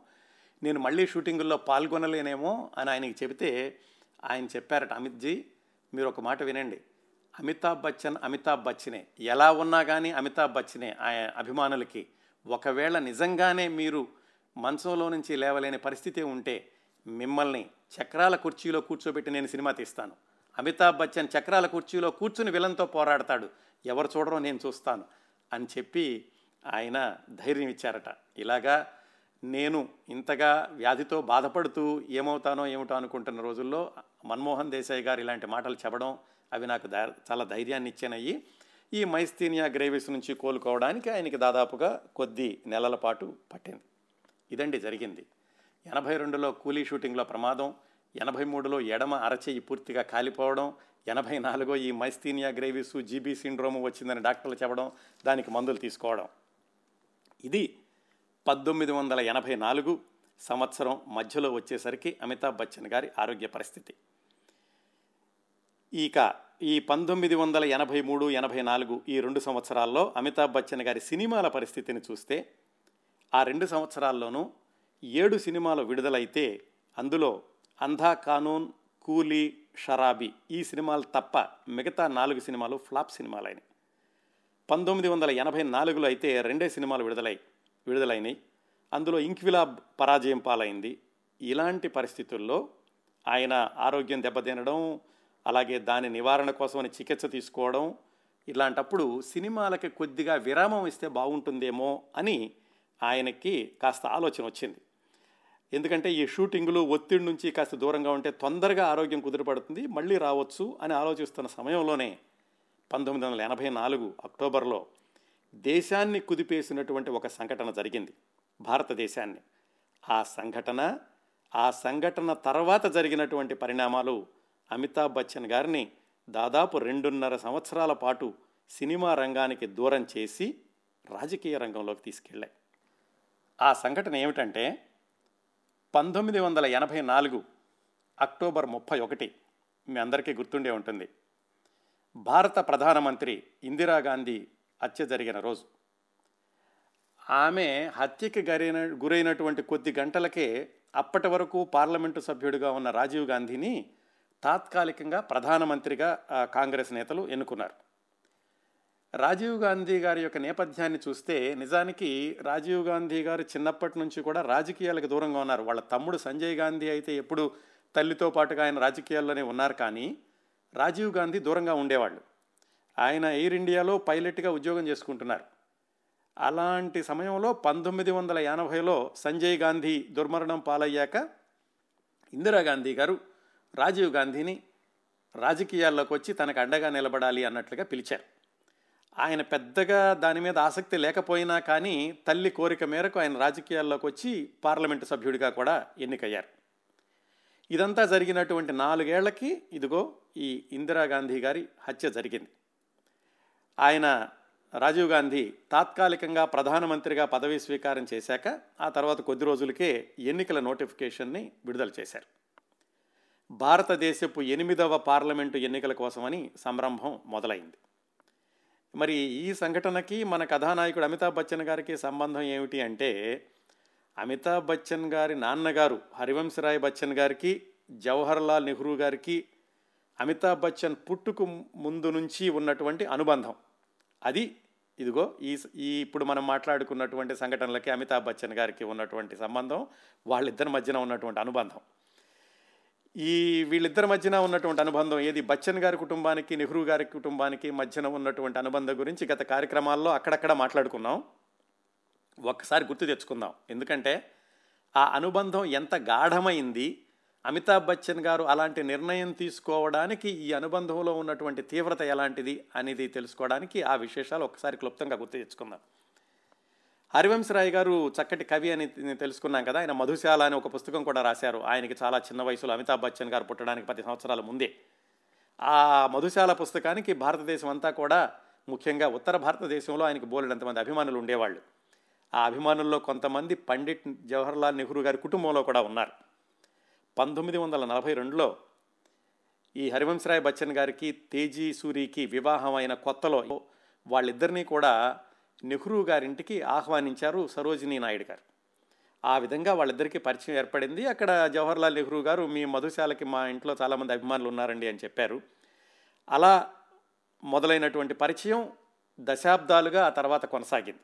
నేను మళ్ళీ షూటింగుల్లో పాల్గొనలేనేమో అని ఆయనకి చెబితే ఆయన చెప్పారట అమిత్జీ మీరు ఒక మాట వినండి. అమితాబ్ బచ్చన్ అమితాబ్ బచ్చనే. ఎలా ఉన్నా కానీ అమితాబ్ బచ్చనే ఆయన అభిమానులకి. ఒకవేళ నిజంగానే మీరు మంచంలో నుంచి లేవలేని పరిస్థితి ఉంటే మిమ్మల్ని చక్రాల కుర్చీలో కూర్చోబెట్టి నేను సినిమా తీస్తాను. అమితాబ్ బచ్చన్ చక్రాల కుర్చీలో కూర్చుని విలన్తో పోరాడతాడు. ఎవరు చూడరో నేను చూస్తాను అని చెప్పి ఆయన ధైర్యం ఇచ్చారట. ఇలాగా నేను ఇంతగా వ్యాధితో బాధపడుతూ ఏమవుతానో ఏమిటో అనుకుంటున్న రోజుల్లో మన్మోహన్ దేశాయ్ గారు ఇలాంటి మాటలు చెప్పడం అవి నాకు చాలా ధైర్యాన్ని ఇచ్చినాయి ఈ మైస్థీనియా గ్రేవిస్ నుంచి కోలుకోవడానికి ఆయనకి దాదాపుగా కొద్ది నెలల పాటు పట్టింది. ఇదండి జరిగింది. ఎనభై రెండులో కూలీ షూటింగ్లో ప్రమాదం. ఎనభై మూడులో ఎడమ అరచేయి పూర్తిగా కాలిపోవడం ఎనభై నాలుగో ఈ మైస్థీనియా గ్రేవిస్ జీబీ సిండ్రోమ్ వచ్చిందని డాక్టర్లు చెప్పడం దానికి మందులు తీసుకోవడం. ఇది పద్దొమ్మిది వందల ఎనభై నాలుగు సంవత్సరం మధ్యలో వచ్చేసరికి అమితాబ్ బచ్చన్ గారి ఆరోగ్య పరిస్థితి. ఇక ఈ పంతొమ్మిది వందల ఎనభై మూడు ఎనభై నాలుగు ఈ రెండు సంవత్సరాల్లో అమితాబ్ బచ్చన్ గారి సినిమాల పరిస్థితిని చూస్తే ఆ రెండు సంవత్సరాల్లోనూ ఏడు సినిమాలు విడుదలైతే అందులో అంధా కానూన్ కూలీ షరాబీ ఈ సినిమాలు తప్ప మిగతా నాలుగు సినిమాలు ఫ్లాప్ సినిమాలైనవి పంతొమ్మిది వందల ఎనభై నాలుగులో అయితే రెండే సినిమాలు విడుదలై విడుదలైనవి అందులో ఇంక్విలాబ్ పరాజయం పాలైంది. ఇలాంటి పరిస్థితుల్లో ఆయన ఆరోగ్యం దెబ్బతినడం అలాగే దాని నివారణ కోసమని చికిత్స తీసుకోవడం ఇలాంటప్పుడు సినిమాలకి కొద్దిగా విరామం ఇస్తే బాగుంటుందేమో అని ఆయనకి కాస్త ఆలోచన వచ్చింది. ఎందుకంటే ఈ షూటింగులు ఒత్తిడి నుంచి కాస్త దూరంగా ఉంటే తొందరగా ఆరోగ్యం కుదిరిపడుతుంది మళ్ళీ రావచ్చు అని ఆలోచిస్తున్న సమయంలోనే పంతొమ్మిది వందల ఎనభై నాలుగు అక్టోబర్లో దేశాన్ని కుదిపేసినటువంటి ఒక సంఘటన జరిగింది భారతదేశాన్ని. ఆ సంఘటన ఆ సంఘటన తర్వాత జరిగినటువంటి పరిణామాలు అమితాబ్ బచ్చన్ గారిని దాదాపు రెండున్నర సంవత్సరాల పాటు సినిమా రంగానికి దూరం చేసి రాజకీయ రంగంలోకి తీసుకెళ్ళాయి. ఆ సంఘటన ఏమిటంటే పంతొమ్మిది వందల ఎనభై నాలుగు అక్టోబర్ ముప్పై ఒకటి మీ అందరికీ గుర్తుండే ఉంటుంది. భారత ప్రధానమంత్రి ఇందిరాగాంధీ హత్య జరిగిన రోజు. ఆమె హత్యకి గరైన గురైనటువంటి కొద్ది గంటలకే అప్పటి వరకు పార్లమెంటు సభ్యుడిగా ఉన్న రాజీవ్ గాంధీని తాత్కాలికంగా ప్రధానమంత్రిగా కాంగ్రెస్ నేతలు ఎన్నుకున్నారు. రాజీవ్ గాంధీ గారి యొక్క నేపథ్యాన్ని చూస్తే నిజానికి రాజీవ్ గాంధీ గారు చిన్నప్పటి నుంచి కూడా రాజకీయాలకు దూరంగా ఉన్నారు. వాళ్ళ తమ్ముడు సంజయ్ గాంధీ అయితే ఎప్పుడు తల్లితో పాటుగా ఆయన రాజకీయాల్లోనే ఉన్నారు కానీ రాజీవ్ గాంధీ దూరంగా ఉండేవాళ్ళు. ఆయన ఎయిర్ ఇండియాలో పైలట్గా ఉద్యోగం చేసుకుంటున్నారు. అలాంటి సమయంలో పంతొమ్మిది వందల ఎనభైలో సంజయ్ గాంధీ దుర్మరణం పాలయ్యాక ఇందిరాగాంధీ గారు రాజీవ్ గాంధీని రాజకీయాల్లోకి వచ్చి తనకు అండగా నిలబడాలి అన్నట్లుగా పిలిచారు. ఆయన పెద్దగా దాని మీద ఆసక్తి లేకపోయినా కానీ తల్లి కోరిక మేరకు ఆయన రాజకీయాల్లోకి వచ్చి పార్లమెంటు సభ్యుడిగా కూడా ఎన్నికయ్యారు. ఇదంతా జరిగినటువంటి నాలుగేళ్ళకి ఇదిగో ఈ ఇందిరాగాంధీ గారి హత్య జరిగింది. ఆయన రాజీవ్ గాంధీ తాత్కాలికంగా ప్రధానమంత్రిగా పదవీ స్వీకారం చేశాక ఆ తర్వాత కొద్ది రోజులకే ఎన్నికల నోటిఫికేషన్ని విడుదల చేశారు. భారతదేశపు ఎనిమిదవ పార్లమెంటు ఎన్నికల కోసమని సంరంభం మొదలైంది. మరి ఈ సంఘటనకి మన కథానాయకుడు అమితాబ్ బచ్చన్ గారికి సంబంధం ఏమిటి అంటే అమితాబ్ బచ్చన్ గారి నాన్నగారు హరివంశరాయ్ బచ్చన్ గారికి జవహర్లాల్ నెహ్రూ గారికి అమితాబ్ బచ్చన్ పుట్టుకు ముందు నుంచి ఉన్నటువంటి అనుబంధం. అది ఇదిగో ఈ ఈ ఇప్పుడు మనం మాట్లాడుకున్నటువంటి సంఘటనలకి అమితాబ్ బచ్చన్ గారికి ఉన్నటువంటి సంబంధం వాళ్ళిద్దరి మధ్యన ఉన్నటువంటి అనుబంధం. ఈ వీళ్ళిద్దరి మధ్యన ఉన్నటువంటి అనుబంధం ఏది? బచ్చన్ గారి కుటుంబానికి నెహ్రూ గారి కుటుంబానికి మధ్యన ఉన్నటువంటి అనుబంధం గురించి గత కార్యక్రమాల్లో అక్కడక్కడ మాట్లాడుకున్నాం. ఒక్కసారి గుర్తు తెచ్చుకుందాం. ఎందుకంటే ఆ అనుబంధం ఎంత గాఢమైంది అమితాబ్ బచ్చన్ గారు అలాంటి నిర్ణయం తీసుకోవడానికి ఈ అనుబంధంలో ఉన్నటువంటి తీవ్రత ఎలాంటిది అనేది తెలుసుకోవడానికి ఆ విశేషాలు ఒకసారి క్లుప్తంగా గుర్తు తెచ్చుకుందాం. హరివంశరాయ్ గారు చక్కటి కవి అని తెలుసుకున్నాం కదా. ఆయన మధుశాల అని ఒక పుస్తకం కూడా రాశారు. ఆయనకి చాలా చిన్న వయసులో అమితాబ్ బచ్చన్ గారు పుట్టడానికి పది సంవత్సరాల ముందే. ఆ మధుశాల పుస్తకానికి భారతదేశం అంతా కూడా ముఖ్యంగా ఉత్తర భారతదేశంలో ఆయనకి బోలెడంతమంది అభిమానులు ఉండేవాళ్ళు. ఆ అభిమానుల్లో కొంతమంది పండిట్ జవహర్లాల్ నెహ్రూ గారి కుటుంబంలో కూడా ఉన్నారు. పంతొమ్మిది వందల నలభై రెండులో ఈ హరివంశరాయ్ బచ్చన్ గారికి తేజీ సూరికి వివాహం అయిన కొత్తలో వాళ్ళిద్దరినీ కూడా నెహ్రూ గారింటికి ఆహ్వానించారు సరోజినీ నాయుడు గారు. ఆ విధంగా వాళ్ళిద్దరికీ పరిచయం ఏర్పడింది. అక్కడ జవహర్లాల్ నెహ్రూ గారు మీ మధుశాలకి మా ఇంట్లో చాలామంది అభిమానులు ఉన్నారండి అని చెప్పారు. అలా మొదలైనటువంటి పరిచయం దశాబ్దాలుగా ఆ తర్వాత కొనసాగింది.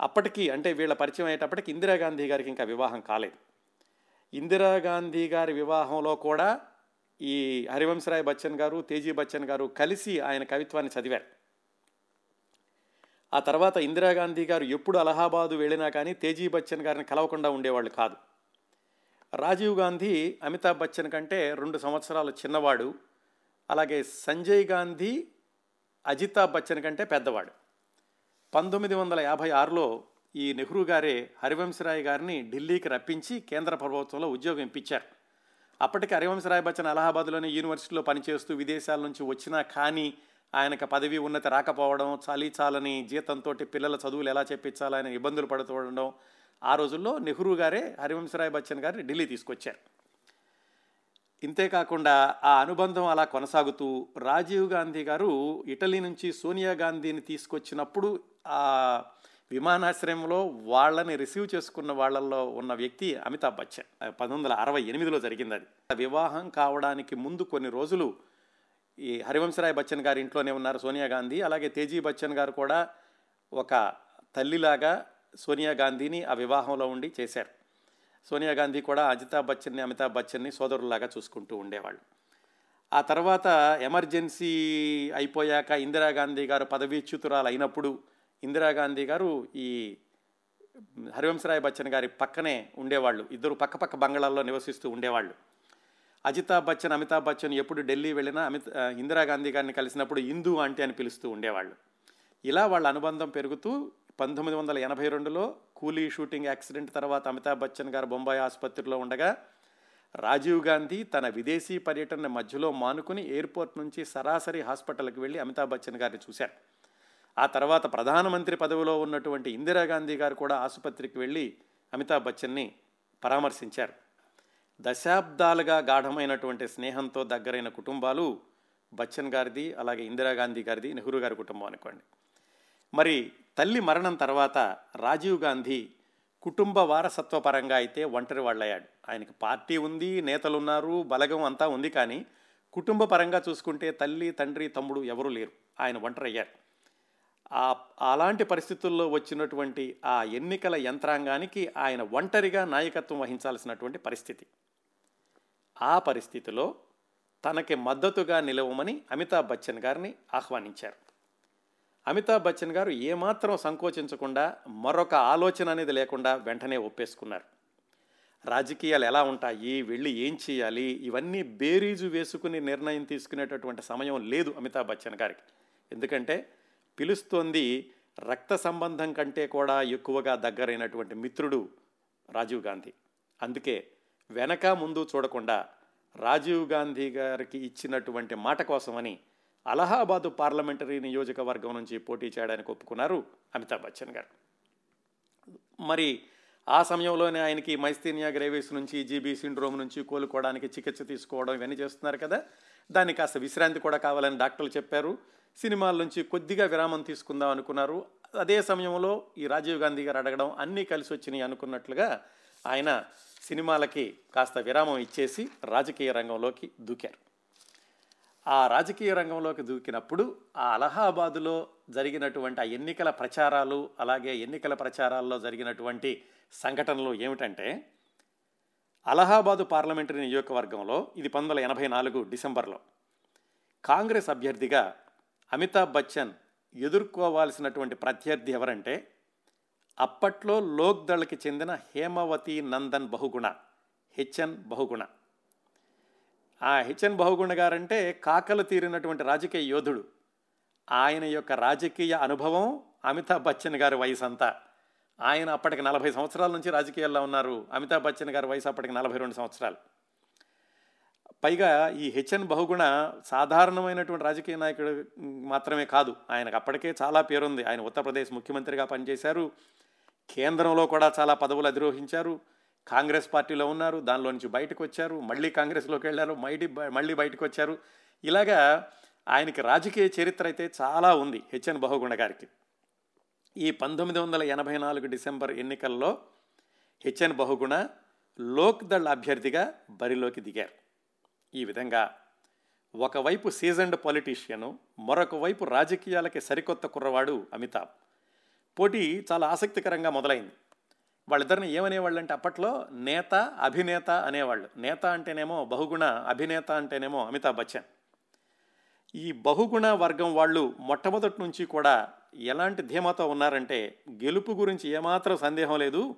అప్పటికి అంటే వీళ్ళ పరిచయం అయ్యేటప్పటికి ఇందిరాగాంధీ గారికి ఇంకా వివాహం కాలేదు. ఇందిరాగాంధీ గారి వివాహంలో కూడా ఈ హరివంశరాయ్ బచ్చన్ గారు తేజీ బచ్చన్ గారు కలిసి ఆయన కవిత్వాన్ని చదివారు. ఆ తర్వాత ఇందిరాగాంధీ గారు ఎప్పుడు అలహాబాదు వెళ్ళినా కానీ తేజీ బచ్చన్ గారిని కలవకుండా ఉండేవాళ్ళు కాదు. రాజీవ్ గాంధీ అమితాబ్ బచ్చన్ కంటే రెండు సంవత్సరాలు చిన్నవాడు. అలాగే సంజయ్ గాంధీ అజితాబ్ బచ్చన్ కంటే పెద్దవాడు. పంతొమ్మిది వందల యాభై ఆరులో ఈ నెహ్రూ గారే హరివంశరాయ్ గారిని ఢిల్లీకి రప్పించి కేంద్ర ప్రభుత్వంలో ఉద్యోగం ఇప్పించారు. అప్పటికి హరివంశరాయ్ బచ్చన్ అలహాబాద్లోని యూనివర్సిటీలో పనిచేస్తూ విదేశాల నుంచి వచ్చినా కానీ ఆయనకు పదవి ఉన్నతి రాకపోవడం చాలీ చాలని జీతంతో పిల్లల చదువులు ఎలా చెప్పించాలని ఇబ్బందులు పడుతూ ఉండడం ఆ రోజుల్లో నెహ్రూ గారే హరివంశరాయ్ బచ్చన్ గారిని ఢిల్లీ తీసుకొచ్చారు. ఇంతేకాకుండా ఆ అనుబంధం అలా కొనసాగుతూ రాజీవ్ గాంధీ గారు ఇటలీ నుంచి సోనియా గాంధీని తీసుకొచ్చినప్పుడు ఆ విమానాశ్రయంలో వాళ్ళని రిసీవ్ చేసుకున్న వాళ్ళల్లో ఉన్న వ్యక్తి అమితాబ్ బచ్చన్. పంతొమ్మిది వందల అరవై ఎనిమిదిలో జరిగింది అది. వివాహం కావడానికి ముందు కొన్ని రోజులు ఈ హరివంశరాయ్ బచ్చన్ గారి ఇంట్లోనే ఉన్నారు సోనియా గాంధీ. అలాగే తేజీ బచ్చన్ గారు కూడా ఒక తల్లిలాగా సోనియా గాంధీని ఆ వివాహంలో ఉండి చేశారు. సోనియా గాంధీ కూడా అజితాబ్ బచ్చన్ని అమితాబ్ బచ్చన్ని సోదరులాగా చూసుకుంటూ ఉండేవాళ్ళు. ఆ తర్వాత ఎమర్జెన్సీ అయిపోయాక ఇందిరాగాంధీ గారు పదవీచ్యుతురాలు అయినప్పుడు ఇందిరాగాంధీ గారు ఈ హరివంశరాయ్ బచ్చన్ గారి పక్కనే ఉండేవాళ్ళు. ఇద్దరు పక్క పక్క బంగాళాల్లో నివసిస్తూ ఉండేవాళ్ళు. అజితాబ్ బచ్చన్ అమితాబ్ బచ్చన్ ఎప్పుడు ఢిల్లీ వెళ్ళినా అమిత్ ఇందిరాగాంధీ గారిని కలిసినప్పుడు హిందూ ఆంటీ అని పిలుస్తూ ఉండేవాళ్ళు. ఇలా వాళ్ళ అనుబంధం పెరుగుతూ పంతొమ్మిది వందల ఎనభై రెండులో కూలీ షూటింగ్ యాక్సిడెంట్ తర్వాత అమితాబ్ బచ్చన్ గారు బొంబాయి ఆసుపత్రిలో ఉండగా రాజీవ్ గాంధీ తన విదేశీ పర్యటన మధ్యలో మానుకుని ఎయిర్పోర్ట్ నుంచి సరాసరి హాస్పిటల్కి వెళ్ళి అమితాబ్ బచ్చన్ గారిని చూశారు. ఆ తర్వాత ప్రధానమంత్రి పదవిలో ఉన్నటువంటి ఇందిరాగాంధీ గారు కూడా ఆసుపత్రికి వెళ్ళి అమితాబ్ బచ్చన్ని పరామర్శించారు. దశాబ్దాలుగా గాఢమైనటువంటి స్నేహంతో దగ్గరైన కుటుంబాలు బచ్చన్ గారిది అలాగే ఇందిరాగాంధీ గారిది నెహ్రూ గారి కుటుంబం అనుకోండి. మరి తల్లి మరణం తర్వాత రాజీవ్ గాంధీ కుటుంబ వారసత్వ పరంగా అయితే ఒంటరి వాళ్ళయ్యాడు. ఆయనకి పార్టీ ఉంది నేతలు ఉన్నారు బలగం అంతా ఉంది కానీ కుటుంబ పరంగా చూసుకుంటే తల్లి తండ్రి తమ్ముడు ఎవరూ లేరు. ఆయన ఒంటరి అయ్యారు ఆ అలాంటి పరిస్థితుల్లో వచ్చినటువంటి ఆ ఎన్నికల యంత్రాంగానికి ఆయన ఒంటరిగా నాయకత్వం వహించాల్సినటువంటి పరిస్థితి. ఆ పరిస్థితిలో తనకి మద్దతుగా నిలవమని అమితాబ్ బచ్చన్ గారిని ఆహ్వానించారు. అమితాబ్ బచ్చన్ గారు ఏమాత్రం సంకోచించకుండా మరొక ఆలోచన అనేది లేకుండా వెంటనే ఒప్పేసుకున్నారు. రాజకీయాలు ఎలా ఉంటాయి వెళ్ళి ఏం చేయాలి ఇవన్నీ బేరీజు వేసుకుని నిర్ణయం తీసుకునేటటువంటి సమయం లేదు అమితాబ్ బచ్చన్ గారికి. ఎందుకంటే పిలుస్తోంది రక్త సంబంధం కంటే కూడా ఎక్కువగా దగ్గరైనటువంటి మిత్రుడు రాజీవ్ గాంధీ. అందుకే వెనక ముందు చూడకుండా రాజీవ్ గాంధీ గారికి ఇచ్చినటువంటి మాట కోసమని అలహాబాదు పార్లమెంటరీ నియోజకవర్గం నుంచి పోటీ చేయడానికి ఒప్పుకున్నారు అమితాబ్ బచ్చన్ గారు. మరి ఆ సమయంలోనే ఆయనకి మైస్తీనియా గ్రేవీస్ నుంచి జీబీ సిండ్రోమ్ నుంచి కోలుకోవడానికి చికిత్స తీసుకోవడం ఇవన్నీ చేస్తున్నారు కదా. దాన్ని కాస్త విశ్రాంతి కూడా కావాలని డాక్టర్లు చెప్పారు. సినిమాల నుంచి కొద్దిగా విరామం తీసుకుందాం అనుకున్నారు. అదే సమయంలో ఈ రాజీవ్ గాంధీ గారు అడగడం అన్నీ కలిసి వచ్చినాయి అనుకున్నట్లుగా ఆయన సినిమాలకి కాస్త విరామం ఇచ్చేసి రాజకీయ రంగంలోకి దూకారు. ఆ రాజకీయ రంగంలోకి దూకినప్పుడు ఆ అలహాబాదులో జరిగినటువంటి ఆ ఎన్నికల ప్రచారాలు అలాగే ఎన్నికల ప్రచారాల్లో జరిగినటువంటి సంఘటనలు ఏమిటంటే అలహాబాదు పార్లమెంటరీ నియోజకవర్గంలో ఇది పంతొమ్మిది వందల ఎనభై నాలుగు డిసెంబర్లో కాంగ్రెస్ అభ్యర్థిగా అమితాబ్ బచ్చన్ ఎదుర్కోవాల్సినటువంటి ప్రత్యర్థి ఎవరంటే అప్పట్లో లోక్దళకి చెందిన హేమవతి నందన్ బహుగుణ హెచ్ఎన్ బహుగుణ. ఆ హెచ్ఎన్ బహుగుణ గారంటే కాకలు తీరినటువంటి రాజకీయ యోధుడు. ఆయన యొక్క రాజకీయ అనుభవం అమితాబ్ బచ్చన్ గారి వయసు అంతా ఆయన అప్పటికి నలభై సంవత్సరాల నుంచి రాజకీయాల్లో ఉన్నారు. అమితాబ్ బచ్చన్ గారి వయసు అప్పటికి నలభై రెండు సంవత్సరాలు. పైగా ఈ హెచ్ఎన్ బహుగుణ సాధారణమైనటువంటి రాజకీయ నాయకుడు మాత్రమే కాదు. ఆయనకు అప్పటికే చాలా పేరుంది. ఆయన ఉత్తరప్రదేశ్ ముఖ్యమంత్రిగా పనిచేశారు. కేంద్రంలో కూడా చాలా పదవులు అధిరోహించారు. కాంగ్రెస్ పార్టీలో ఉన్నారు. దానిలో నుంచి బయటకు వచ్చారు. మళ్ళీ కాంగ్రెస్లోకి వెళ్ళారు. మళ్ళీ మళ్ళీ బయటకు వచ్చారు. ఇలాగా ఆయనకి రాజకీయ చరిత్ర అయితే చాలా ఉంది హెచ్ఎన్ బహుగుణ గారికి. ఈ పంతొమ్మిది వందల ఎనభై నాలుగు డిసెంబర్ ఎన్నికల్లో హెచ్ఎన్ బహుగుణ లోక్ దళ్ అభ్యర్థిగా బరిలోకి దిగారు. ఈ విధంగా ఒకవైపు సీజన్డ్ పొలిటీషియను మరొక వైపు రాజకీయాలకి సరికొత్త కుర్రవాడు అమితాబ్. పోటీ చాలా ఆసక్తికరంగా మొదలైంది. వాళ్ళిద్దరిని ఏమనేవాళ్ళు అంటే అప్పట్లో నేత అభినేత అనేవాళ్ళు. నేత అంటేనేమో బహుగుణ అభినేత అంటేనేమో అమితాబ్ బచ్చన్. ఈ బహుగుణ వర్గం వాళ్ళు మొట్టమొదటి నుంచి కూడా ఎలాంటి ధీమాతో ఉన్నారంటే గెలుపు గురించి ఏమాత్రం సందేహం లేదు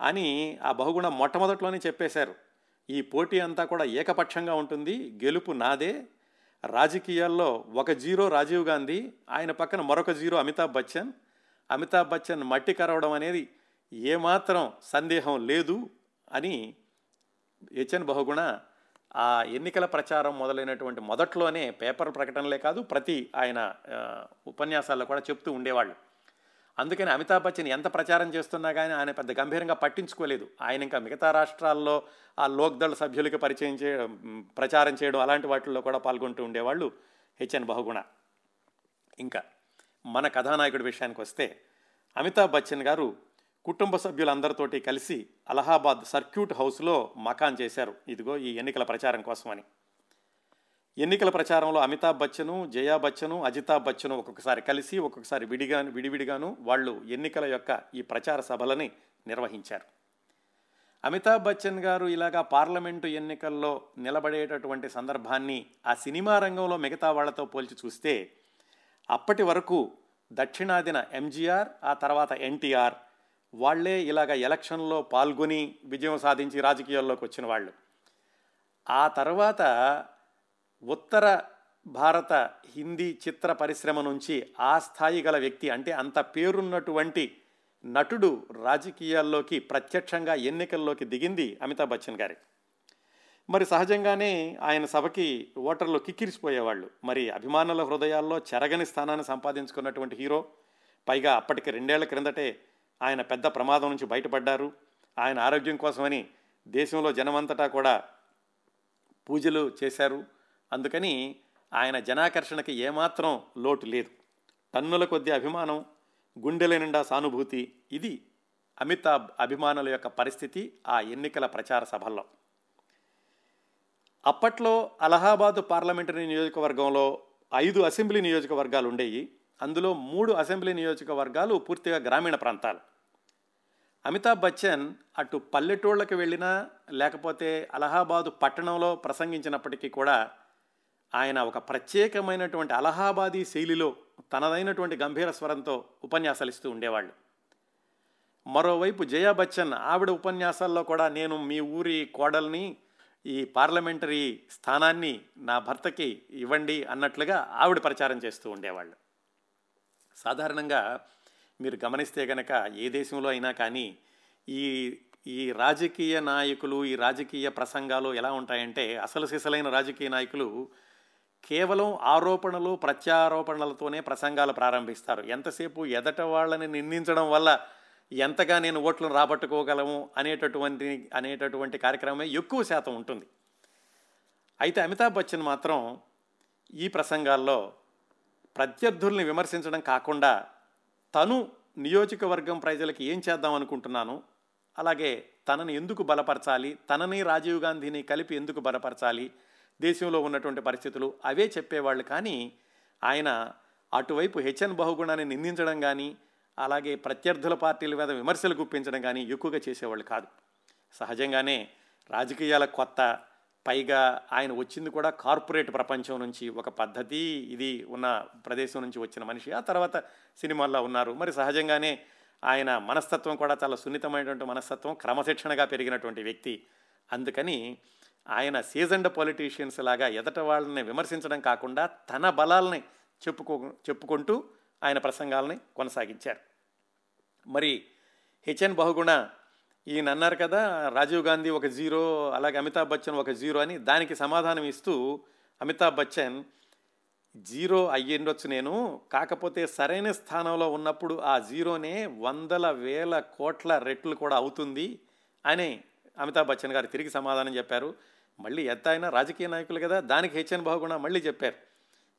అని ఆ బహుగుణ మొట్టమొదట్లోనే చెప్పేశారు. ఈ పోటీ అంతా కూడా ఏకపక్షంగా ఉంటుంది గెలుపు నాదే. రాజకీయాల్లో ఒక జీరో రాజీవ్ గాంధీ ఆయన పక్కన మరొక జీరో అమితాబ్ బచ్చన్. అమితాబ్ బచ్చన్ మట్టి కరవడం అనేది ఏమాత్రం సందేహం లేదు అని హెచ్ఎన్ బహుగుణ ఆ ఎన్నికల ప్రచారం మొదలైనటువంటి మొదట్లోనే పేపర్ ప్రకటనలే కాదు ప్రతి ఆయన ఉపన్యాసాల్లో కూడా చెప్తూ ఉండేవాళ్ళు. అందుకని అమితాబ్ బచ్చన్ ఎంత ప్రచారం చేస్తున్నా కానీ ఆయన పెద్ద గంభీరంగా పట్టించుకోలేదు. ఆయన ఇంకా మిగతా రాష్ట్రాల్లో ఆ లోక్దళ సభ్యులకి పరిచయం చేయడం ప్రచారం చేయడం అలాంటి వాటిల్లో కూడా పాల్గొంటూ ఉండేవాళ్ళు హెచ్ఎన్ బహుగుణ. ఇంకా మన కథానాయకుడి విషయానికి వస్తే అమితాబ్ బచ్చన్ గారు కుటుంబ సభ్యులందరితోటి కలిసి అలహాబాద్ సర్క్యూట్ హౌస్లో మకాన్ చేశారు. ఇదిగో ఈ ఎన్నికల ప్రచారం కోసమని. ఎన్నికల ప్రచారంలో అమితాబ్ బచ్చను జయా బచ్చను అజితాబ్ బచ్చను ఒక్కొక్కసారి కలిసి ఒక్కొక్కసారి విడిగా విడివిడిగాను వాళ్ళు ఎన్నికల యొక్క ఈ ప్రచార సభలని నిర్వహించారు. అమితాబ్ బచ్చన్ గారు ఇలాగా పార్లమెంటు ఎన్నికల్లో నిలబడేటటువంటి సందర్భాన్ని ఆ సినిమా రంగంలో మిగతా వాళ్ళతో పోల్చి చూస్తే అప్పటి వరకు దక్షిణాదిన ఎంజీఆర్ ఆ తర్వాత ఎన్టీఆర్ వాళ్ళే ఇలాగ ఎలక్షన్లో పాల్గొని విజయం సాధించి రాజకీయాల్లోకి వచ్చిన వాళ్ళు. ఆ తర్వాత ఉత్తర భారత హిందీ చిత్ర పరిశ్రమ నుంచి ఆ స్థాయి గల వ్యక్తి అంటే అంత పేరున్నటువంటి నటుడు రాజకీయాల్లోకి ప్రత్యక్షంగా ఎన్నికల్లోకి దిగింది అమితాబ్ బచ్చన్ గారి. మరి సహజంగానే ఆయన సభకి ఓటర్లు కిక్కిరిసిపోయేవాళ్ళు. మరి అభిమానుల హృదయాల్లో చెరగని స్థానాన్ని సంపాదించుకున్నటువంటి హీరో పైగా అప్పటికి రెండేళ్ళ క్రిందటే ఆయన పెద్ద ప్రమాదం నుంచి బయటపడ్డారు. ఆయన ఆరోగ్యం కోసమని దేశంలో జనమంతటా కూడా పూజలు చేశారు. అందుకని ఆయన జనాకర్షణకి ఏమాత్రం లోటు లేదు. టన్నుల కొద్ది అభిమానం గుండెల నిండా సానుభూతి ఇది అమితాబ్ అభిమానుల యొక్క పరిస్థితి ఆ ఎన్నికల ప్రచార సభల్లో. అప్పట్లో అలహాబాదు పార్లమెంటరీ నియోజకవర్గంలో ఐదు అసెంబ్లీ నియోజకవర్గాలు ఉండేవి అందులో మూడు అసెంబ్లీ నియోజకవర్గాలు పూర్తిగా గ్రామీణ ప్రాంతాలు. అమితాబ్ బచ్చన్ అటు పల్లెటూళ్ళకి వెళ్ళినా లేకపోతే అలహాబాదు పట్టణంలో ప్రసంగించినప్పటికీ కూడా ఆయన ఒక ప్రత్యేకమైనటువంటి అలహాబాదీ శైలిలో తనదైనటువంటి గంభీర స్వరంతో ఉపన్యాసాలు ఇస్తూ ఉండేవాళ్ళు. మరోవైపు జయా బచ్చన్ ఆవిడ ఉపన్యాసాల్లో కూడా నేను మీ ఊరి కోడల్ని ఈ పార్లమెంటరీ స్థానాన్ని నా భర్తకి ఇవ్వండి అన్నట్లుగా ఆవిడ ప్రచారం చేస్తూ ఉండేవాళ్ళు. సాధారణంగా మీరు గమనిస్తే గనక ఏ దేశంలో అయినా కానీ ఈ ఈ రాజకీయ నాయకులు ఈ రాజకీయ ప్రసంగాలు ఎలా ఉంటాయంటే అసలు సిసలైన రాజకీయ నాయకులు కేవలం ఆరోపణలు ప్రత్యారోపణలతోనే ప్రసంగాలు ప్రారంభిస్తారు. ఎంతసేపు ఎదట వాళ్ళని నిందించడం వల్ల ఎంతగా నేను ఓట్లను రాబట్టుకోగలము అనేటటువంటి అనేటటువంటి కార్యక్రమమే ఎక్కువ శాతం ఉంటుంది. అయితే అమితాబ్ బచ్చన్ మాత్రం ఈ ప్రసంగాల్లో ప్రత్యర్థుల్ని విమర్శించడం కాకుండా తను నియోజకవర్గం ప్రజలకి ఏం చేద్దాం అనుకుంటున్నాను అలాగే తనని ఎందుకు బలపరచాలి తనని రాజీవ్ గాంధీని కలిపి ఎందుకు బలపరచాలి దేశంలో ఉన్నటువంటి పరిస్థితులు అవే చెప్పేవాళ్ళు. కానీ ఆయన అటువైపు హెచ్ఎన్ బహుగుణాన్ని నిందించడం కానీ అలాగే ప్రత్యర్థుల పార్టీల మీద విమర్శలు గుప్పించడం కానీ ఎక్కువగా చేసేవాళ్ళు కాదు. సహజంగానే రాజకీయాల కొత్త పైగా ఆయన వచ్చింది కూడా కార్పొరేట్ ప్రపంచం నుంచి ఒక పద్ధతి. ఇది ఉన్న ప్రదేశం నుంచి వచ్చిన మనిషి. ఆ తర్వాత సినిమాల్లో ఉన్నారు. మరి సహజంగానే ఆయన మనస్తత్వం కూడా చాలా సున్నితమైనటువంటి మనస్తత్వం క్రమశిక్షణగా పెరిగినటువంటి వ్యక్తి. అందుకని ఆయన సీజన్డ్ పొలిటీషియన్స్ లాగా ఎదట వాళ్ళని విమర్శించడం కాకుండా తన బలాలని చెప్పుకో చెప్పుకుంటూ ఆయన ప్రసంగాలని కొనసాగించారు. మరి హెచ్ఎన్ బహుగుణ ఈయన అన్నారు కదా రాజీవ్ గాంధీ ఒక జీరో అలాగే అమితాబ్ బచ్చన్ ఒక జీరో అని దానికి సమాధానం ఇస్తూ అమితాబ్ బచ్చన్ జీరో అయ్యిండొచ్చు నేను కాకపోతే సరైన స్థానంలో ఉన్నప్పుడు ఆ జీరోనే వందల వేల కోట్ల రెట్లు కూడా అవుతుంది అని అమితాబ్ బచ్చన్ గారు తిరిగి సమాధానం చెప్పారు. మళ్ళీ ఎంత అయినా రాజకీయ నాయకులు కదా దానికి హెచ్ఎన్ బాగుణ మళ్ళీ చెప్పారు.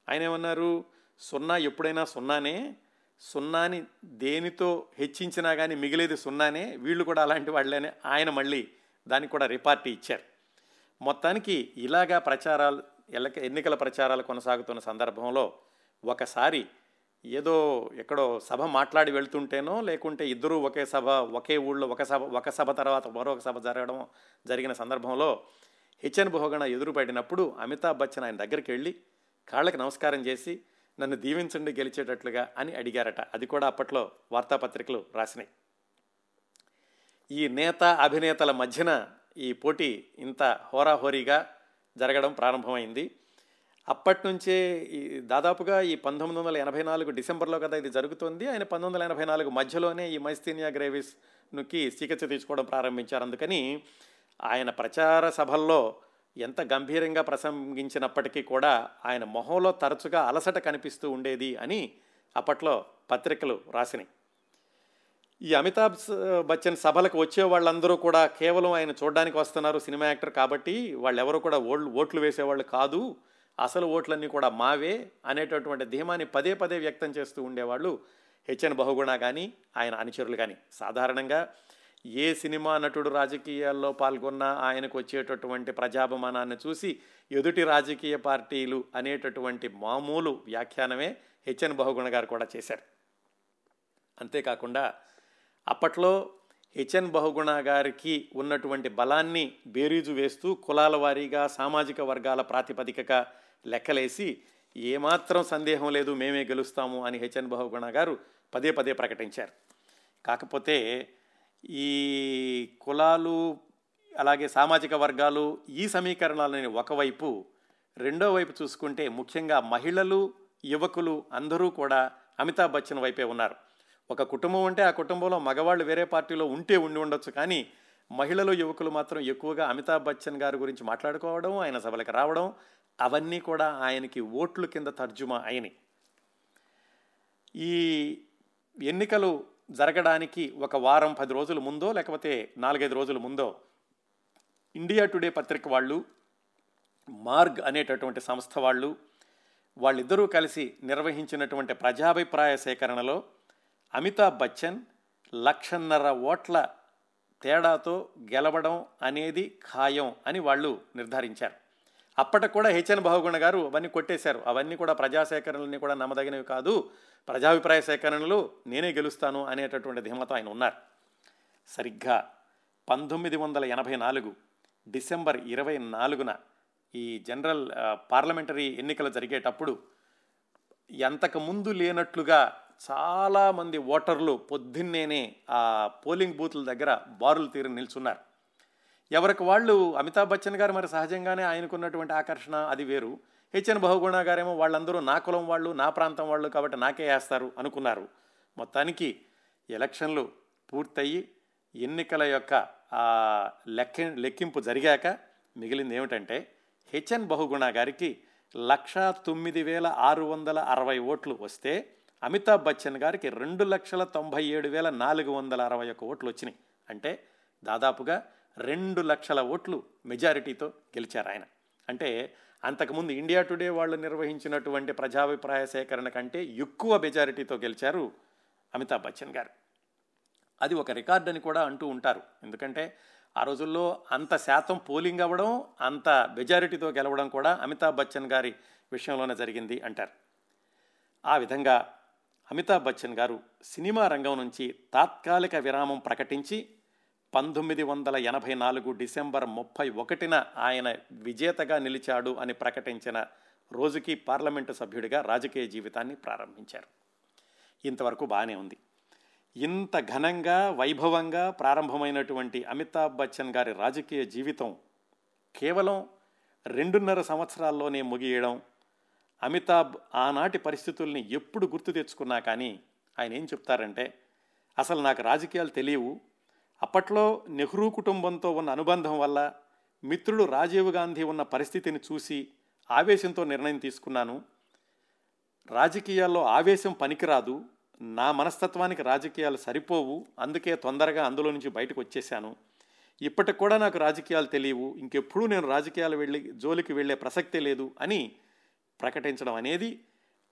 ఆయన ఏమన్నారు? సున్నా ఎప్పుడైనా సున్నానే సున్నాని దేనితో హెచ్చించినా కానీ మిగిలేది సున్నానే వీళ్ళు కూడా అలాంటి వాళ్ళనే ఆయన మళ్ళీ దానికి కూడా రిపార్టీ ఇచ్చారు. మొత్తానికి ఇలాగా ప్రచారాలు ఎల్లక ఎన్నికల ప్రచారాలు కొనసాగుతున్న సందర్భంలో ఒకసారి ఏదో ఎక్కడో సభ మాట్లాడి వెళ్తుంటేనో లేకుంటే ఇద్దరూ ఒకే సభ ఒకే ఊళ్ళో ఒక సభ ఒక సభ తర్వాత మరొక సభ జరగడం జరిగిన సందర్భంలో హెచ్ఎన్ భోగణ ఎదురుపడినప్పుడు అమితాబ్ బచ్చన్ ఆయన దగ్గరికి వెళ్ళి కాళ్ళకి నమస్కారం చేసి నన్ను దీవించండి గెలిచేటట్లుగా అని అడిగారట. అది కూడా అప్పట్లో వార్తాపత్రికలు రాసినాయి. ఈ నేత అభినేతల మధ్యన ఈ పోటీ ఇంత హోరాహోరీగా జరగడం ప్రారంభమైంది. అప్పటి నుంచే ఈ దాదాపుగా ఈ పంతొమ్మిది వందల ఎనభై నాలుగు డిసెంబర్లో కదా ఇది జరుగుతుంది. ఆయన పంతొమ్మిది వందల ఎనభై నాలుగు మధ్యలోనే ఈ మస్తీనియా గ్రేవిస్ నుకి చికిత్స తీసుకోవడం ప్రారంభించారు. అందుకని ఆయన ప్రచార సభల్లో ఎంత గంభీరంగా ప్రసంగించినప్పటికీ కూడా ఆయన మొహంలో తరచుగా అలసట కనిపిస్తూ ఉండేది అని అప్పట్లో పత్రికలు రాసినాయి. ఈ అమితాబ్ బచ్చన్ సభలకు వచ్చే వాళ్ళందరూ కూడా కేవలం ఆయన చూడడానికి వస్తున్నారు సినిమా యాక్టర్ కాబట్టి వాళ్ళెవరూ కూడా ఓట్లు ఓట్లు వేసేవాళ్ళు కాదు. అసలు ఓట్లన్నీ కూడా మావే అనేటటువంటి ధీమాని పదే పదే వ్యక్తం చేస్తూ ఉండేవాళ్ళు హెచ్ఎన్ బహుగుణ కానీ ఆయన అనుచరులు కానీ సాధారణంగా ఏ సినిమా నటుడు రాజకీయాల్లో పాల్గొన్నా ఆయనకు వచ్చేటటువంటి ప్రజాభిమానాన్ని చూసి ఎదుటి రాజకీయ పార్టీలు అనేటటువంటి మామూలు వ్యాఖ్యానమే హెచ్ఎన్ బహుగుణ గారు కూడా చేశారు. అంతేకాకుండా అప్పట్లో హెచ్ఎన్ బహుగుణ గారికి ఉన్నటువంటి బలాన్ని బేరీజు వేస్తూ కులాల వారీగా సామాజిక వర్గాల ప్రాతిపదికగా లెక్కలేసి ఏమాత్రం సందేహం లేదు మేమే గెలుస్తాము అని హెచ్ఎన్ బహుగుణ గారు పదే పదే ప్రకటించారు. కాకపోతే ఈ కులాలు అలాగే సామాజిక వర్గాలు ఈ సమీకరణాలని ఒకవైపు రెండో వైపు చూసుకుంటే ముఖ్యంగా మహిళలు యువకులు అందరూ కూడా అమితాబ్ బచ్చన్ వైపే ఉన్నారు. ఒక కుటుంబం అంటే ఆ కుటుంబంలో మగవాళ్ళు వేరే పార్టీలో ఉంటే ఉండి ఉండొచ్చు కానీ మహిళలు యువకులు మాత్రం ఎక్కువగా అమితాబ్ బచ్చన్ గారి గురించి మాట్లాడుకోవడం ఆయన సభలకు రావడం అవన్నీ కూడా ఆయనకి ఓట్లు కింద తర్జుమా అయినాయి. ఈ ఎన్నికలు జరగడానికి ఒక వారం పది రోజుల ముందో లేకపోతే నాలుగైదు రోజుల ముందో ఇండియా టుడే పత్రిక వాళ్ళు మార్గ్ అనేటటువంటి సంస్థ వాళ్ళు వాళ్ళిద్దరూ కలిసి నిర్వహించినటువంటి ప్రజాభిప్రాయ సేకరణలో అమితాబ్ బచ్చన్ లక్షన్నర ఓట్ల తేడాతో గెలవడం అనేది ఖాయం అని వాళ్ళు నిర్ధారించారు. అప్పటికి కూడా హెచ్ఎన్ బాహుగుణ గారు అవన్నీ కొట్టేశారు. అవన్నీ కూడా ప్రజాసేకరణలన్నీ కూడా నమ్మదగినవి కాదు. ప్రజాభిప్రాయ సేకరణలు నేనే గెలుస్తాను అనేటటువంటి ధీమతో ఆయన ఉన్నారు. సరిగ్గా పంతొమ్మిది వందల ఎనభై నాలుగు డిసెంబర్ ఇరవై నాలుగున ఈ జనరల్ పార్లమెంటరీ ఎన్నికలు జరిగేటప్పుడు ఎంతకు ముందు లేనట్లుగా చాలామంది ఓటర్లు పొద్దున్నేనే ఆ పోలింగ్ బూత్ల దగ్గర బారులు తీరి నిల్చున్నారు. ఎవరికి వాళ్ళు అమితాబ్ బచ్చన్ గారు మరి సహజంగానే ఆయనకున్నటువంటి ఆకర్షణ అది వేరు. హెచ్ఎన్ బహుగుణ గారేమో వాళ్ళందరూ నా కులం వాళ్ళు నా ప్రాంతం వాళ్ళు కాబట్టి నాకే వేస్తారు అనుకున్నారు. మొత్తానికి ఎలక్షన్లు పూర్తయి ఎన్నికల యొక్క లెక్క లెక్కింపు జరిగాక మిగిలింది ఏమిటంటే హెచ్ఎన్ బహుగుణ గారికి లక్ష తొమ్మిది వేల ఆరు వందల అరవై ఓట్లు వస్తే అమితాబ్ బచ్చన్ గారికి రెండు లక్షల తొంభై ఏడు వేల నాలుగు వందల అరవై ఒక్క ఓట్లు వచ్చినాయి. అంటే దాదాపుగా రెండు లక్షల ఓట్లు మెజారిటీతో గెలిచారు ఆయన. అంటే అంతకుముందు ఇండియా టుడే వాళ్ళు నిర్వహించినటువంటి ప్రజాభిప్రాయ సేకరణ కంటే ఎక్కువ మెజారిటీతో గెలిచారు అమితాబ్ బచ్చన్ గారు. అది ఒక రికార్డ్ అని కూడా అంటూ ఉంటారు. ఎందుకంటే ఆ రోజుల్లో అంత శాతం పోలింగ్ అవ్వడం అంత మెజారిటీతో గెలవడం కూడా అమితాబ్ బచ్చన్ గారి విషయంలోనే జరిగింది అంటారు. ఆ విధంగా అమితాబ్ బచ్చన్ గారు సినిమా రంగం నుంచి తాత్కాలిక విరామం ప్రకటించి పంతొమ్మిది వందల ఎనభై నాలుగు డిసెంబర్ ముప్పై ఒకటిన ఆయన విజేతగా నిలిచాడు అని ప్రకటించిన రోజుకి పార్లమెంటు సభ్యుడిగా రాజకీయ జీవితాన్ని ప్రారంభించారు. ఇంతవరకు బాగానే ఉంది. ఇంత ఘనంగా వైభవంగా ప్రారంభమైనటువంటి అమితాబ్ బచ్చన్ గారి రాజకీయ జీవితం కేవలం రెండున్నర సంవత్సరాల్లోనే ముగియడం అమితాబ్ ఆనాటి పరిస్థితుల్ని ఎప్పుడు గుర్తు తెచ్చుకున్నా కానీ ఆయన ఏం చెప్తారంటే అసలు నాకు రాజకీయాలు తెలియవు అప్పట్లో నెహ్రూ కుటుంబంతో ఉన్న అనుబంధం వల్ల మిత్రుడు రాజీవ్ గాంధీ ఉన్న పరిస్థితిని చూసి ఆవేశంతో నిర్ణయం తీసుకున్నాను. రాజకీయాల్లో ఆవేశం పనికిరాదు నా మనస్తత్వానికి రాజకీయాలు సరిపోవు అందుకే తొందరగా అందులో నుంచి బయటకు వచ్చేసాను ఇప్పటికి కూడా నాకు రాజకీయాలు తెలియవు ఇంకెప్పుడూ నేను రాజకీయాలు వెళ్ళి జోలికి వెళ్ళే ప్రసక్తే లేదు అని ప్రకటించడం అనేది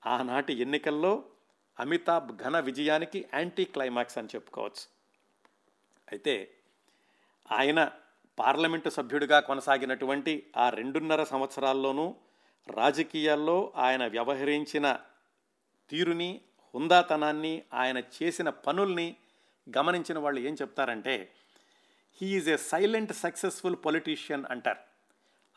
ఆనాటి ఎన్నికల్లో అమితాబ్ ఘన విజయానికి యాంటీ క్లైమాక్స్ అని చెప్పుకోవచ్చు. అయితే ఆయన పార్లమెంటు సభ్యుడిగా కొనసాగినటువంటి ఆ రెండున్నర సంవత్సరాల్లోనూ రాజకీయాల్లో ఆయన వ్యవహరించిన తీరుని హుందాతనాన్ని ఆయన చేసిన పనుల్ని గమనించిన వాళ్ళు ఏం చెప్తారంటే he is a silent successful politician అంటారు.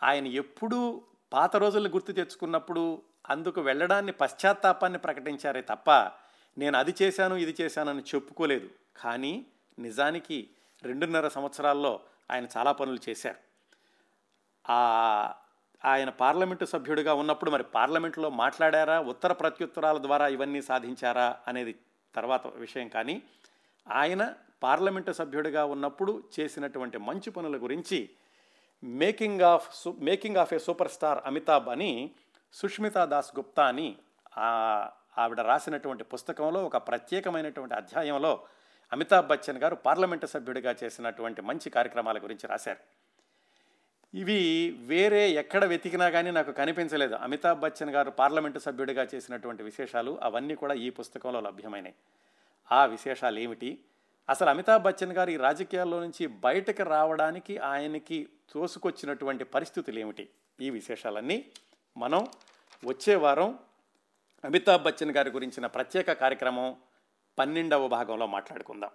ఆయన ఎప్పుడూ పాత రోజులను గుర్తు తెచ్చుకున్నప్పుడు అందుకు వెళ్ళడాన్ని పశ్చాత్తాపాన్ని ప్రకటించారే తప్ప నేను అది చేశాను ఇది చేశానని చెప్పుకోలేదు. కానీ నిజానికి రెండున్నర సంవత్సరాల్లో ఆయన చాలా పనులు చేశారు. ఆయన పార్లమెంటు సభ్యుడిగా ఉన్నప్పుడు మరి పార్లమెంట్లో మాట్లాడారా ఉత్తర ప్రత్యుత్తరాల ద్వారా ఇవన్నీ సాధించారా అనేది తర్వాత విషయం. కానీ ఆయన పార్లమెంటు సభ్యుడిగా ఉన్నప్పుడు చేసినటువంటి మంచి పనుల గురించి making of making of a super star Amitabh అని సుష్మితా దాస్ గుప్తా అని ఆవిడ రాసినటువంటి పుస్తకంలో ఒక ప్రత్యేకమైనటువంటి అధ్యాయంలో అమితాబ్ బచ్చన్ గారు పార్లమెంటు సభ్యుడిగా చేసినటువంటి మంచి కార్యక్రమాల గురించి రాశారు. ఇవి వేరే ఎక్కడ వెతికినా కానీ నాకు కనిపించలేదు. అమితాబ్ బచ్చన్ గారు పార్లమెంటు సభ్యుడిగా చేసినటువంటి విశేషాలు అవన్నీ కూడా ఈ పుస్తకంలో లభ్యమైనవి ఆ విశేషాలు ఏమిటి? అసలు అమితాబ్ బచ్చన్ గారు ఈ రాజకీయాల్లో నుంచి బయటకు రావడానికి ఆయనకి తోసుకొచ్చినటువంటి పరిస్థితులు ఏమిటి? ఈ విశేషాలన్నీ మనం వచ్చే వారం అమితాబ్ బచ్చన్ గారి గురించిన ప్రత్యేక కార్యక్రమం పన్నెండవ భాగంలో మాట్లాడుకుందాం.